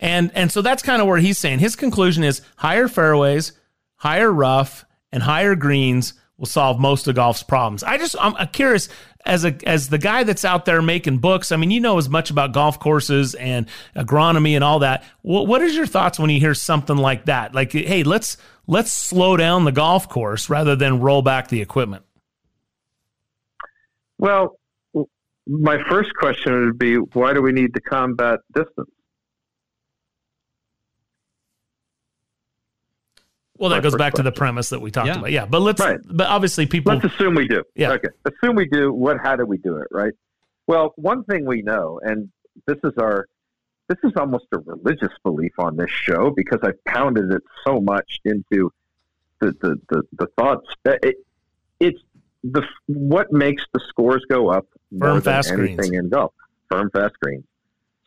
and and so that's kind of where he's saying his conclusion is higher fairways, higher rough, and higher greens will solve most of golf's problems. I just I'm curious as a as the guy that's out there making books. I mean, you know as much about golf courses and agronomy and all that. What what is your thoughts when you hear something like that? Like, hey, let's let's slow down the golf course rather than roll back the equipment. Well, my first question would be, why do we need to combat distance? Well, that goes first back to the premise that we talked Yeah. about. Yeah, but let's. Right. But obviously, people. Let's assume we do. Yeah. Okay. Assume we do. What? How do we do it? Right. Well, one thing we know, and this is our, this is almost a religious belief on this show because I pounded it so much into the the the, the thoughts. that It, it's the what makes the scores go up more Firm, than fast anything greens. in golf. Firm, fast greens.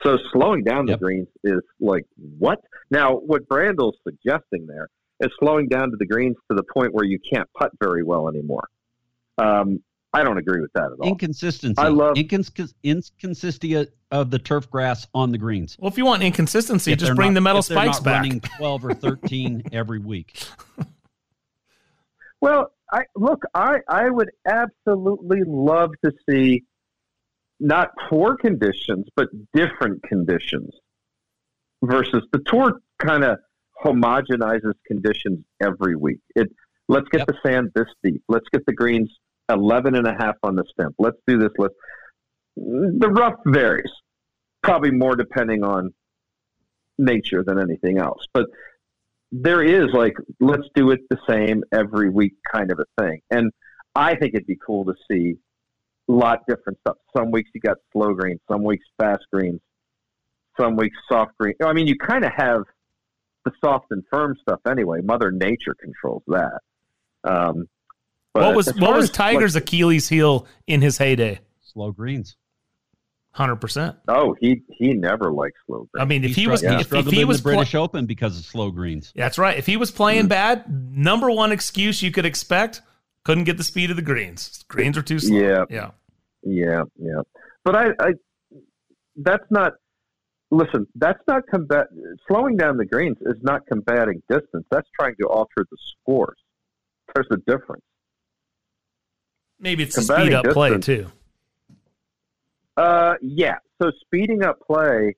So slowing down the greens is like what? Now, what Brandel's suggesting there is slowing down to the greens to the point where you can't putt very well anymore. Um, I don't agree with that at all. Inconsistency. I love- Incons- inconsistency of the turf grass on the greens. Well, if you want inconsistency, If just bring not- the metal if spikes not back. running 12 or 13 every week. Well, I look, I I would absolutely love to see not poor conditions, but different conditions versus the tour kind of homogenizes conditions every week. It let's get the sand this deep. Let's get the greens 11 and a half on the stem. Let's do this. Let's the rough varies, probably more depending on nature than anything else. But there is like let's do it the same every week kind of a thing. And I think it'd be cool to see a lot different stuff. Some weeks you got slow greens, some weeks fast greens, some weeks soft green. I mean, you kind of have the soft and firm stuff anyway. Mother Nature controls that. Um, but what was what was Tiger's like, Achilles heel in his heyday? Slow greens. Hundred percent. oh, he he never liked slow greens. I mean, if he, was struggled- if, if he was the British pla- Open because of slow greens. that's right. If he was playing bad, number one excuse you could expect couldn't get the speed of the greens. Greens are too slow. Yeah. yeah. Yeah, yeah. But I, I that's not. Listen, that's not combat. Slowing down the greens is not combating distance. That's trying to alter the scores. There's a difference. Maybe it's a Combating speed up play too. Uh, yeah. So speeding up play,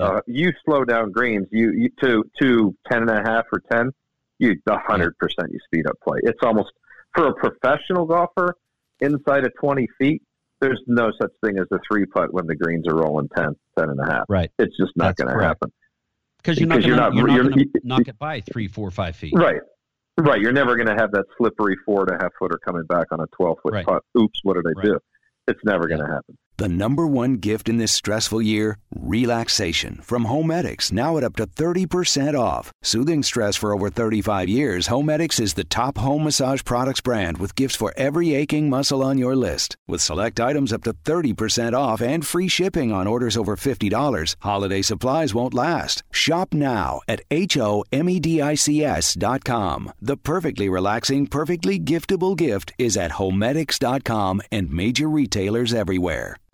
uh, you slow down greens. You, you to to ten and a half or ten. You a hundred percent. You speed up play. It's almost for a professional golfer inside of twenty feet. There's no such thing as a three putt when the greens are rolling 10, 10 and a half. Right. It's just not going to happen. Because you're not going to knock it by three, four, five feet. Right. Right. You're never going to have that slippery four and a half footer coming back on a 12 foot Right. putt. Oops, what did I do? It's never going to happen. The number one gift in this stressful year? Relaxation. From Homedics, now at up to 30% off. Soothing stress for over 35 years, Homedics is the top home massage products brand with gifts for every aching muscle on your list. With select items up to 30% off and free shipping on orders over $50, holiday supplies won't last. Shop now at H O M E D I C S dot com. The perfectly relaxing, perfectly giftable gift is at Homedics.com and major retailers everywhere.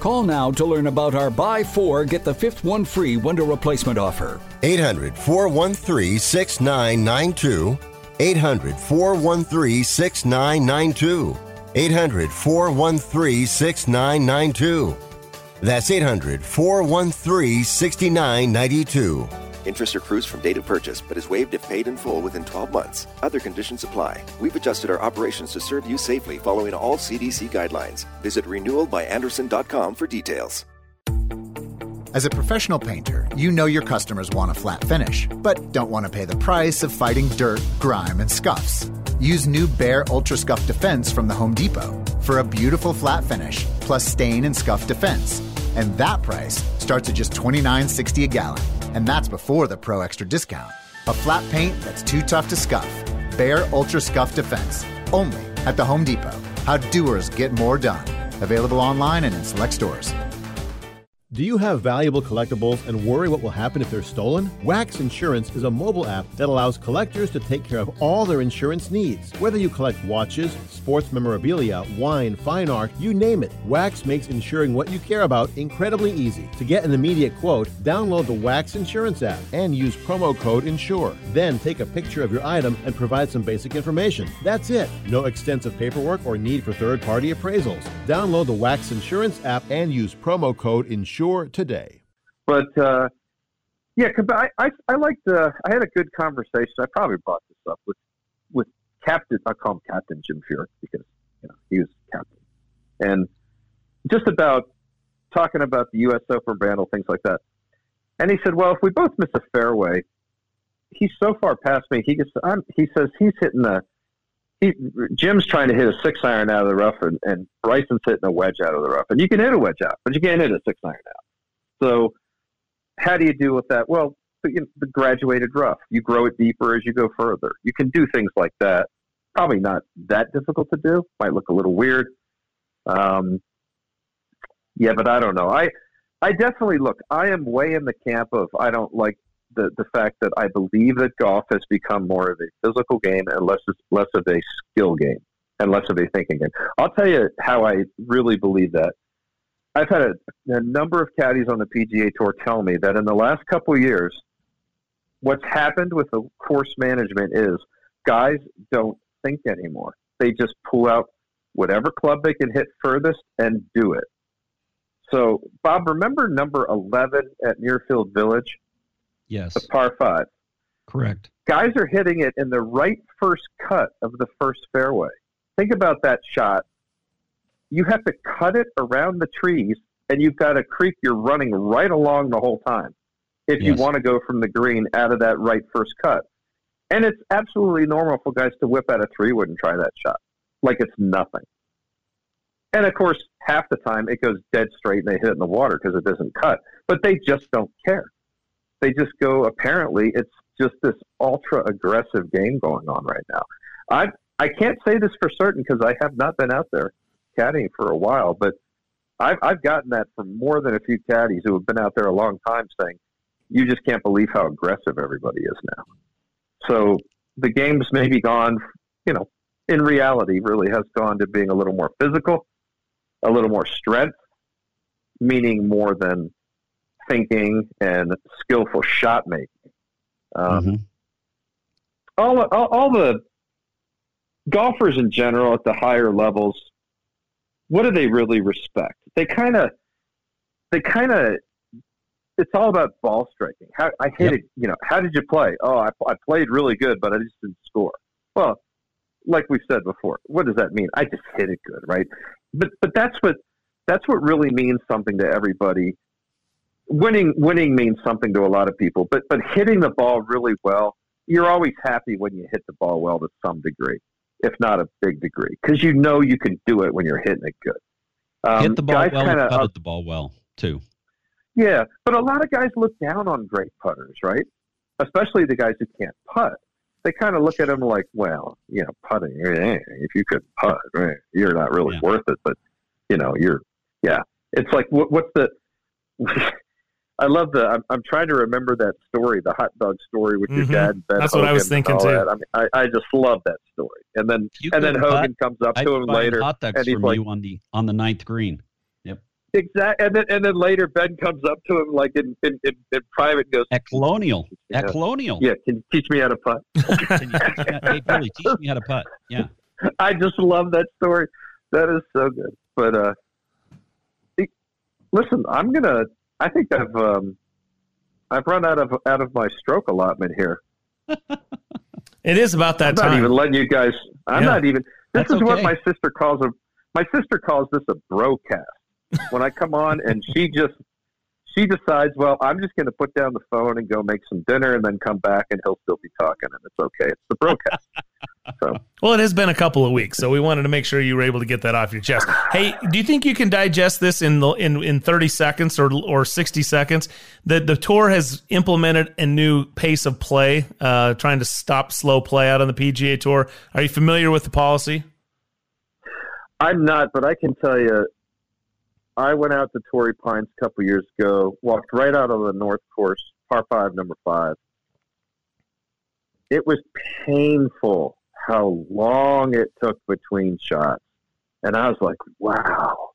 Call now to learn about our buy four, get the fifth one free window replacement offer. 800 413 6992. 800 413 6992. 800 413 6992. That's 800 413 6992. Interest accrues from date of purchase, but is waived if paid in full within 12 months. Other conditions apply. We've adjusted our operations to serve you safely following all CDC guidelines. Visit renewalbyandersen.com for details. As a professional painter, you know your customers want a flat finish, but don't want to pay the price of fighting dirt, grime, and scuffs. Use new Behr Ultra Scuff Defense from the Home Depot for a beautiful flat finish plus stain and scuff defense. And that price starts at just $29.60 a gallon. And that's before the Pro Extra discount. A flat paint that's too tough to scuff. Behr Ultra Scuff Defense. Only at the Home Depot. How doers get more done. Available online and in select stores. Do you have valuable collectibles and worry what will happen if they're stolen? Wax Insurance is a mobile app that allows collectors to take care of all their insurance needs. Whether you collect watches, sports memorabilia, wine, fine art, you name it, Wax makes insuring what you care about incredibly easy. To get an immediate quote, download the Wax Insurance app and use promo code INSURE. Then take a picture of your item and provide some basic information. That's it. No extensive paperwork or need for third party appraisals. Download the Wax Insurance app and use promo code INSURE today. But uh, yeah, I I, I liked. Uh, I had a good conversation. I probably brought this up with with Captain. I call him Captain Jim Furyk because you know he was captain, and just about talking about the U.S. Open Brandel things like that. And he said, "Well, if we both miss a fairway, he's so far past me. He gets. I'm, he says he's hitting a. He, Jim's trying to hit a six iron out of the rough, and, and Bryson's hitting a wedge out of the rough. And you can hit a wedge out, but you can't hit a six iron out. So, how do you deal with that? Well, the, you know, the graduated rough. You grow it deeper as you go further. You can do things like that. Probably not that difficult to do. Might look a little weird. Um, yeah, but I don't know. I I definitely look. I am way in the camp of I don't like the the fact that I believe that golf has become more of a physical game and less less of a skill game and less of a thinking game. I'll tell you how I really believe that. I've had a, a number of caddies on the PGA Tour tell me that in the last couple of years, what's happened with the course management is guys don't think anymore. They just pull out whatever club they can hit furthest and do it. So, Bob, remember number 11 at Muirfield Village? Yes. The par five. Correct. Guys are hitting it in the right first cut of the first fairway. Think about that shot. You have to cut it around the trees, and you've got a creek you're running right along the whole time if you want to go from the green out of that right first cut. And it's absolutely normal for guys to whip out a three wood and try that shot like it's nothing. And of course, half the time it goes dead straight and they hit it in the water because it doesn't cut. But they just don't care. They just go. Apparently, it's just this ultra aggressive game going on right now. I I can't say this for certain because I have not been out there caddying for a while, but I've I've gotten that from more than a few caddies who have been out there a long time, saying you just can't believe how aggressive everybody is now. So the game's maybe gone, you know, in reality, really has gone to being a little more physical, a little more strength, meaning more than thinking and skillful shot making. Um, all, all, all the golfers in general at the higher levels, what do they really respect? They kind of, they kind of, it's all about ball striking. How I hit it, you know. How did you play? Oh, I, I played really good, but I just didn't score. Well, like we've said before, what does that mean? I just hit it good, right? But but that's what that's what really means something to everybody. Winning winning means something to a lot of people, but but hitting the ball really well, you're always happy when you hit the ball well to some degree, if not a big degree, because you know you can do it when you're hitting it good. Um, Hit the ball guys well, kinda putted the ball well too. yeah, but a lot of guys look down on great putters, right? Especially the guys who can't putt. They kind of look at them like, well, you know, putting. eh, If you could putt, eh, you're not really worth it. But you know, you're, yeah. It's like, what, what's the? I love the. I'm, I'm trying to remember that story, the hot dog story with your Mhm. dad. Ben That's what I was thinking, too. I mean, I, I just love that story. And then, You and then Hogan putt? comes up I'd to him later, hot dogs and he's from like, you on the on the ninth green. Yep. Exactly. And then, and then later, Ben comes up to him like in in, in, in private, and goes, At Colonial. At Yeah. Colonial. Yeah, can you teach me how to putt? hey Billy, teach me how to putt. Yeah. I just love that story. That is so good. But uh, it- listen, I'm gonna. I think I've um, I've run out of out of my stroke allotment here. It is about that I'm not time. even letting you guys. I'm Yeah. not even. This That's is what my sister calls a. My sister calls this a broadcast. when I come on and she just she decides, well, I'm just going to put down the phone and go make some dinner and then come back and he'll still be talking and it's okay. It's the broadcast. so Well, it has been a couple of weeks, so we wanted to make sure you were able to get that off your chest. Hey, do you think you can digest this in the, in in 30 seconds or or 60 seconds? The the tour has implemented a new pace of play, uh, trying to stop slow play out on the PGA Tour. Are you familiar with the policy? I'm not, but I can tell you, I went out to Torrey Pines a couple years ago, walked right out of the North Course, par five, number five. It was painful how long it took between shots. And I was like, wow,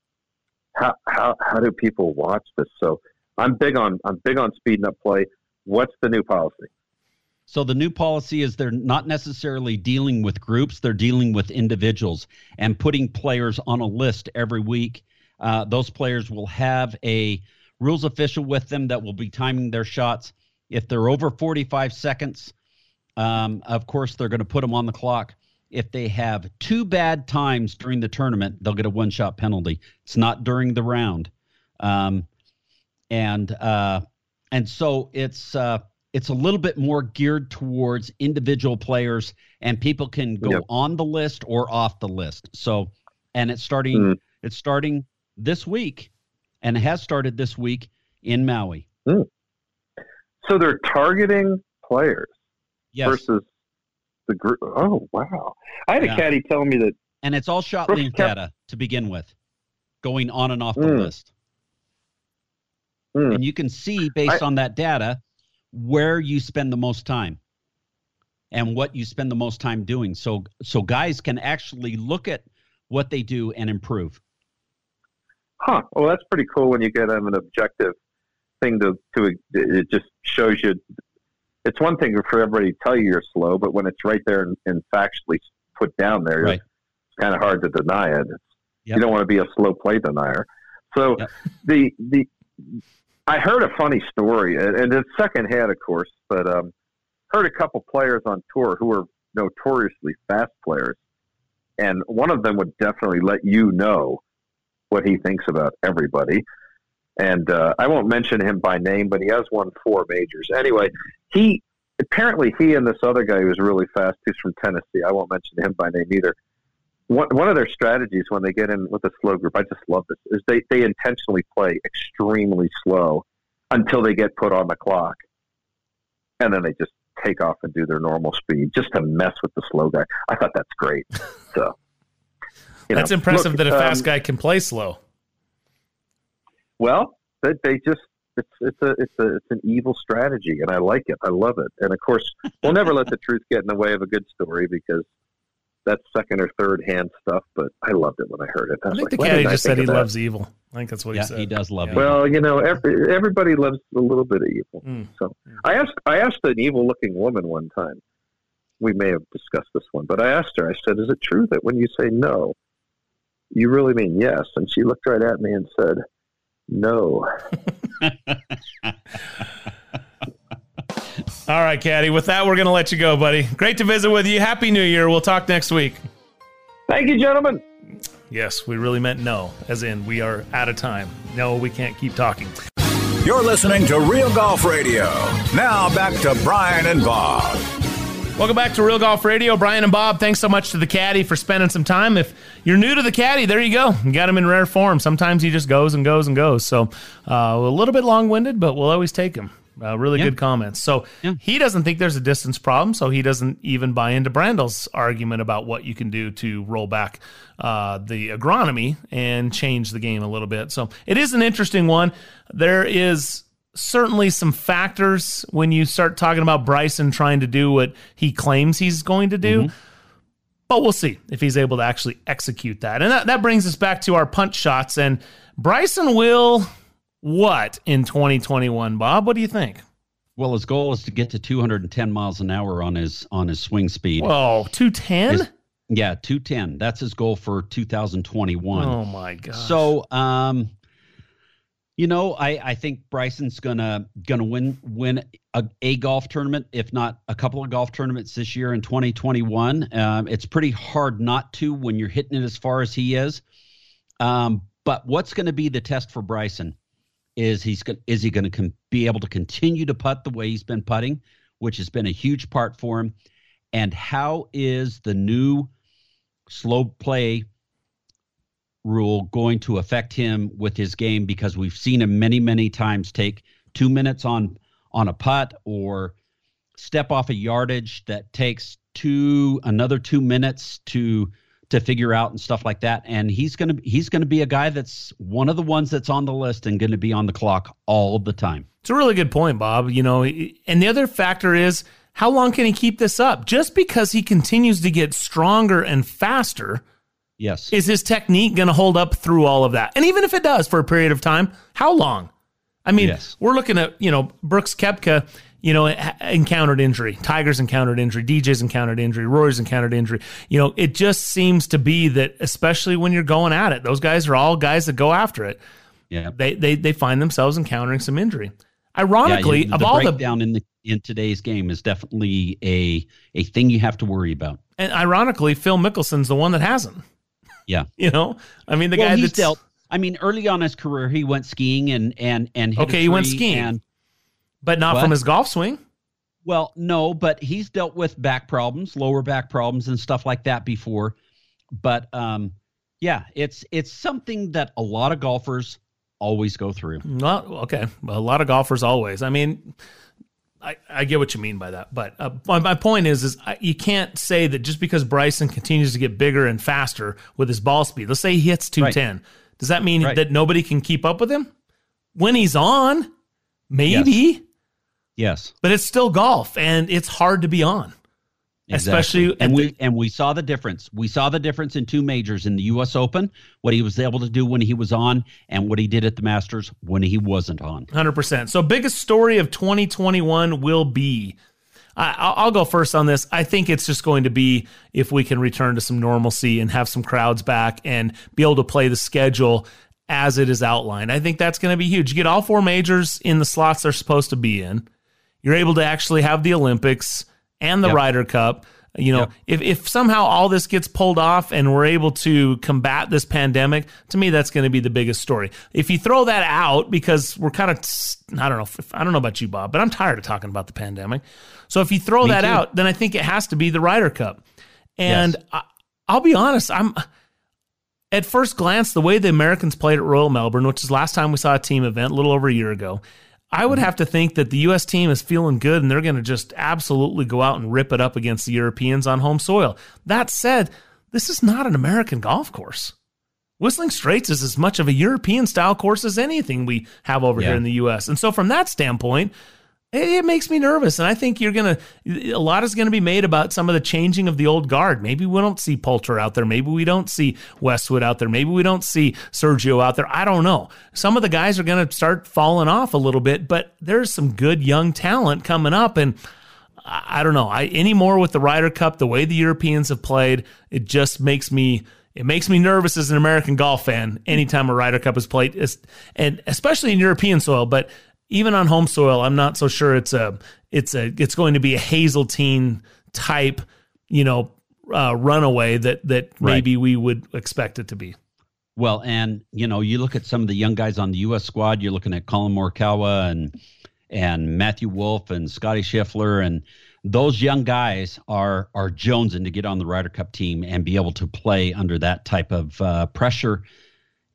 how, how, how do people watch this? So I'm big on, I'm big on speeding up play. What's the new policy? So the new policy is they're not necessarily dealing with groups; they're dealing with individuals and putting players on a list every week. Uh, those players will have a rules official with them that will be timing their shots. If they're over 45 seconds, um, of course, they're going to put them on the clock. If they have two bad times during the tournament, they'll get a one shot penalty. It's not during the round. Um, and uh, and so it's uh, it's a little bit more geared towards individual players, and people can go yep. on the list or off the list. So, and it's starting mm. it's starting this week, and it has started this week in Maui. Mm. So they're targeting players yes. versus the group. Oh wow! I had yeah. a caddy telling me that, and it's all shot link kept... data to begin with, going on and off the mm. list. Mm. And you can see based I... on that data where you spend the most time and what you spend the most time doing. So so guys can actually look at what they do and improve. Huh. Well, that's pretty cool when you get them an objective thing to to it just shows you it's one thing for everybody to tell you you're slow, but when it's right there and, and factually put down there, right. it's kind of hard to deny it. Yep. You don't want to be a slow play denier. So yep. the the I heard a funny story, and it's secondhand, of course, but um, heard a couple players on tour who were notoriously fast players, and one of them would definitely let you know what he thinks about everybody. And uh, I won't mention him by name, but he has won four majors. Anyway, he apparently he and this other guy who's really fast, who's from Tennessee. I won't mention him by name either. One, one of their strategies when they get in with a slow group, I just love this, is they, they intentionally play extremely slow until they get put on the clock. And then they just take off and do their normal speed just to mess with the slow guy. I thought that's great. So, that's know, impressive look, that a fast um, guy can play slow. Well, they, they just it's it's a it's a it's an evil strategy, and I like it. I love it. And of course, we'll never let the truth get in the way of a good story because that's second or third hand stuff. But I loved it when I heard it. I, I think like, the caddy just said he that? loves evil. I think that's what yeah, he said. He does love. Yeah. Well, you know, every, everybody loves a little bit of evil. Mm. So I asked I asked an evil looking woman one time. We may have discussed this one, but I asked her. I said, "Is it true that when you say no, you really mean yes?" And she looked right at me and said no. All right, Caddy. With that, we're going to let you go, buddy. Great to visit with you. Happy New Year. We'll talk next week. Thank you, gentlemen. Yes, we really meant no, as in we are out of time. No, we can't keep talking. You're listening to Real Golf Radio. Now back to Brian and Bob. Welcome back to Real Golf Radio. Brian and Bob, thanks so much to the caddy for spending some time. If you're new to the caddy, there you go. You got him in rare form. Sometimes he just goes and goes and goes. So uh, a little bit long winded, but we'll always take him. Uh, really yeah. good comments. So yeah. he doesn't think there's a distance problem, so he doesn't even buy into Brandel's argument about what you can do to roll back uh, the agronomy and change the game a little bit. So it is an interesting one. There is certainly some factors when you start talking about Bryson trying to do what he claims he's going to do. Mm-hmm. But we'll see if he's able to actually execute that. And that, that brings us back to our punch shots. And Bryson will what in 2021, Bob? What do you think? Well, his goal is to get to 210 miles an hour on his on his swing speed. Whoa, 210? Yeah, 210. That's his goal for 2021. Oh my god. So, um you know, I, I think Bryson's gonna gonna win win a, a, golf tournament, if not a couple of golf tournaments this year in 2021. Um, it's pretty hard not to when you're hitting it as far as he is. Um, but what's going to be the test for Bryson is he's gonna is he going to com- be able to continue to putt the way he's been putting, which has been a huge part for him, And how is the new slow play rule going to affect him with his game? Because we've seen him many, many times take two minutes on on a putt or step off a yardage that takes two another two minutes to to figure out and stuff like that. And he's gonna he's gonna be a guy that's one of the ones that's on the list and gonna be on the clock all the time. It's a really good point, Bob. You know, and the other factor is how long can he keep this up? Just because he continues to get stronger and faster, yes, is his technique going to hold up through all of that? And even if it does for a period of time, how long? I mean, yes. we're looking at you know Brooks Koepka you know, encountered injury. Tigers encountered injury. DJ's encountered injury. Rory's encountered injury. You know, it just seems to be that, especially when you're going at it, those guys are all guys that go after it. Yeah, they they they find themselves encountering some injury. Ironically, yeah, of all the down in the in today's game is definitely a a thing you have to worry about. And ironically, Phil Mickelson's the one that hasn't. Yeah, you know, I mean, the well, guy that's dealt. I mean, early on his career, he went skiing and and and okay, he went skiing, and, but not what? from his golf swing. Well, no, but he's dealt with back problems, lower back problems, and stuff like that before. But um, yeah, it's it's something that a lot of golfers always go through. Not okay, a lot of golfers always. I mean, I, I get what you mean by that, but uh, my, my point is, is I, you can't say that just because Bryson continues to get bigger and faster with his ball speed. Let's say he hits two ten. Right. Does that mean right. that nobody can keep up with him when he's on? Maybe. Yes. Yes. But it's still golf and it's hard to be on. Exactly. Especially and we and we saw the difference. We saw the difference in two majors in the US Open, what he was able to do when he was on and what he did at the Masters when he wasn't on. 100%. So biggest story of 2021 will be I, will go first on this. I think it's just going to be if we can return to some normalcy and have some crowds back and be able to play the schedule as it is outlined. I think that's going to be huge. You get all four majors in the slots they're supposed to be in. You're able to actually have the Olympics and the yep. Ryder Cup. You know, yep. if, if somehow all this gets pulled off and we're able to combat this pandemic, to me, that's going to be the biggest story. If you throw that out, because we're kind of, I don't know, I don't know about you, Bob, but I'm tired of talking about the pandemic. So if you throw me that too. out, then I think it has to be the Ryder Cup. And yes. I, I'll be honest, I'm, at first glance, the way the Americans played at Royal Melbourne, which is last time we saw a team event, a little over a year ago, I would have to think that the U.S. team is feeling good and they're going to just absolutely go out and rip it up against the Europeans on home soil. That said, this is not an American golf course. Whistling Straits is as much of a European style course as anything we have over yeah. here in the U.S. And so, from that standpoint, it makes me nervous. And I think you're going to, a lot is going to be made about some of the changing of the old guard. Maybe we don't see Poulter out there. Maybe we don't see Westwood out there. Maybe we don't see Sergio out there. I don't know. Some of the guys are going to start falling off a little bit, but there's some good young talent coming up. And I, I don't know. I anymore with the Ryder Cup, the way the Europeans have played, it just makes me it makes me nervous as an American golf fan anytime a Ryder Cup is played, and especially in European soil. But even on home soil, I'm not so sure it's a it's a it's going to be a Hazeltine type, you know, uh, runaway that that right. maybe we would expect it to be. Well, and you know, you look at some of the young guys on the U.S. squad. You're looking at Collin Morikawa and and Matthew Wolff and Scotty Scheffler, and those young guys are are jonesing to get on the Ryder Cup team and be able to play under that type of uh, pressure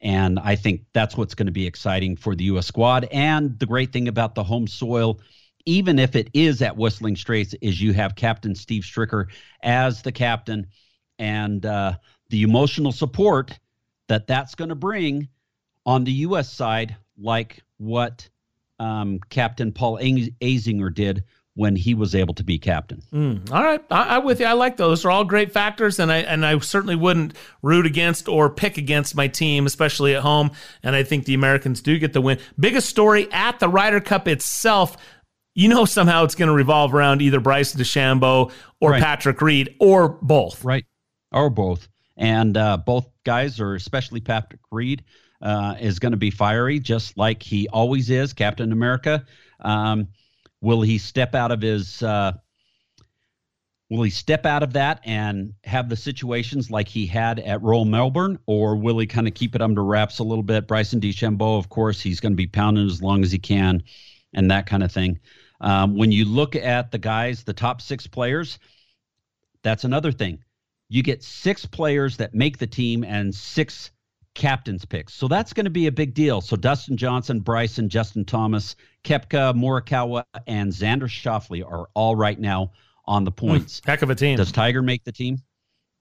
and I think that's what's going to be exciting for the U.S. squad. And the great thing about the home soil, even if it is at Whistling Straits, is you have Captain Steve Stricker as the captain and uh, the emotional support that that's going to bring on the U.S. side, like what um, Captain Paul Azinger did when he was able to be captain. Mm, all right, I, am with you. I like those. Those are all great factors, and I and I certainly wouldn't root against or pick against my team, especially at home. And I think the Americans do get the win. Biggest story at the Ryder Cup itself. You know, somehow it's going to revolve around either Bryce DeChambeau or right. Patrick Reed or both. Right, or both. And uh, both guys, or especially Patrick Reed, uh, is going to be fiery, just like he always is, Captain America. Um, Will he step out of his? Uh, will he step out of that and have the situations like he had at Royal Melbourne, or will he kind of keep it under wraps a little bit? Bryson DeChambeau, of course, he's going to be pounding as long as he can, and that kind of thing. Um, when you look at the guys, the top six players, That's another thing. You get six players that make the team and six captain's picks. So that's going to be a big deal. So Dustin Johnson, Bryson, Justin Thomas, Koepka, Morikawa, and Xander Schauffele are all right now on the points. Mm, heck of a team. Does Tiger make the team?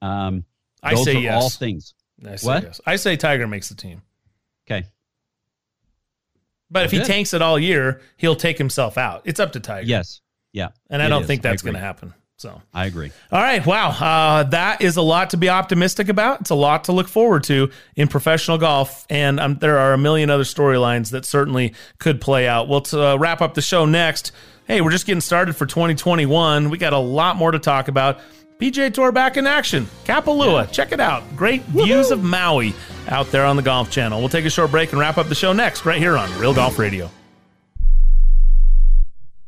Um, I say yes. All things. I say what? yes. I say Tiger makes the team. Okay. But if he tanks it all year, he'll take himself out. It's up to Tiger. Yes. Yeah. And I don't is. think that's going to happen. So I agree. All right. Wow. Uh, that is a lot to be optimistic about. It's a lot to look forward to in professional golf. And um, there are a million other storylines that certainly could play out. Well, to uh, wrap up the show next. Hey, we're just getting started for 2021. We got a lot more to talk about. PGA Tour back in action. Kapalua. Check it out. Great views of Maui out there on the Golf Channel. We'll take a short break and wrap up the show next, right here on Real Golf Radio.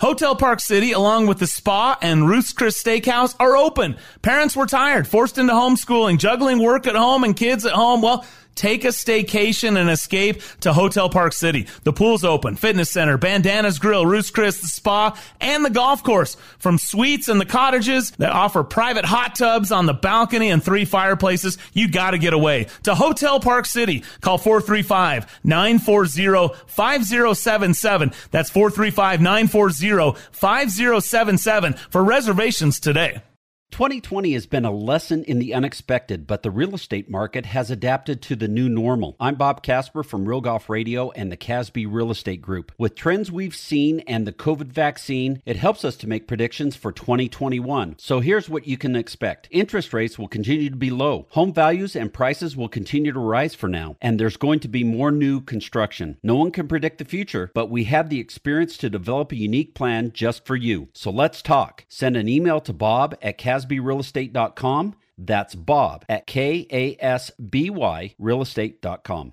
Hotel Park City, along with the spa and Ruth's Chris Steakhouse, are open. Parents were tired, forced into homeschooling, juggling work at home and kids at home. Well, take a staycation and escape to Hotel Park City. The pool's open, fitness center, Bandanas Grill, Ruth's Chris, the spa, and the golf course. From suites and the cottages that offer private hot tubs on the balcony and three fireplaces, you gotta get away to Hotel Park City. Call 435-940-5077. That's 435-940-5077 for reservations today. 2020 has been a lesson in the unexpected, but the real estate market has adapted to the new normal. I'm Bob Casper from Real Golf Radio and the Kasby Real Estate Group. With trends we've seen and the COVID vaccine, it helps us to make predictions for 2021. So here's what you can expect. Interest rates will continue to be low. Home values and prices will continue to rise for now, and there's going to be more new construction. No one can predict the future, but we have the experience to develop a unique plan just for you. So let's talk. Send an email to bob at kasbyrealestate.com. That's Bob at K A S B Y realestate.com.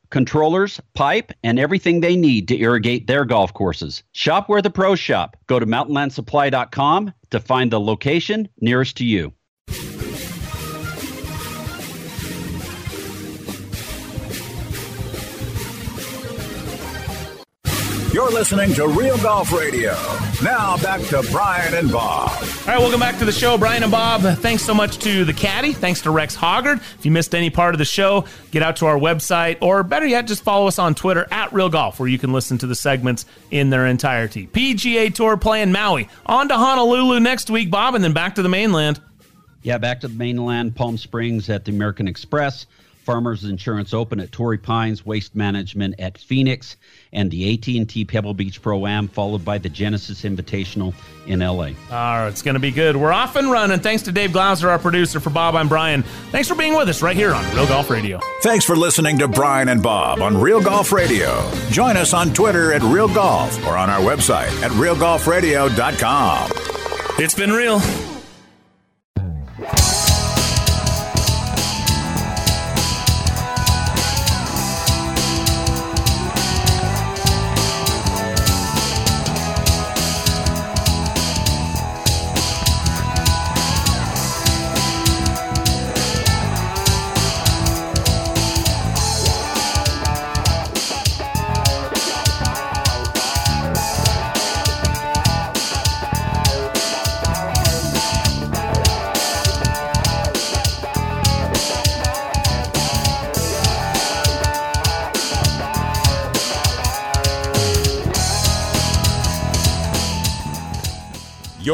controllers, pipe, and everything they need to irrigate their golf courses. Shop where the pros shop. Go to mountainlandsupply.com to find the location nearest to you. You're listening to Real Golf Radio. Now back to Brian and Bob. All right, welcome back to the show, Brian and Bob. Thanks so much to the caddy. Thanks to Rex Hoggard. If you missed any part of the show, get out to our website, or better yet, just follow us on Twitter at Real Golf, where you can listen to the segments in their entirety. PGA Tour playing Maui. On to Honolulu next week, Bob, and then back to the mainland. Yeah, back to the mainland, Palm Springs at the American Express. Farmers Insurance Open at Torrey Pines, Waste Management at Phoenix, and the AT&T Pebble Beach Pro-Am, followed by the Genesis Invitational in LA. All right, it's going to be good. We're off and running. Thanks to Dave Glauser, our producer. For Bob, I'm Brian. Thanks for being with us right here on Real Golf Radio. Thanks for listening to Brian and Bob on Real Golf Radio. Join us on Twitter at Real Golf or on our website at realgolfradio.com. It's been real.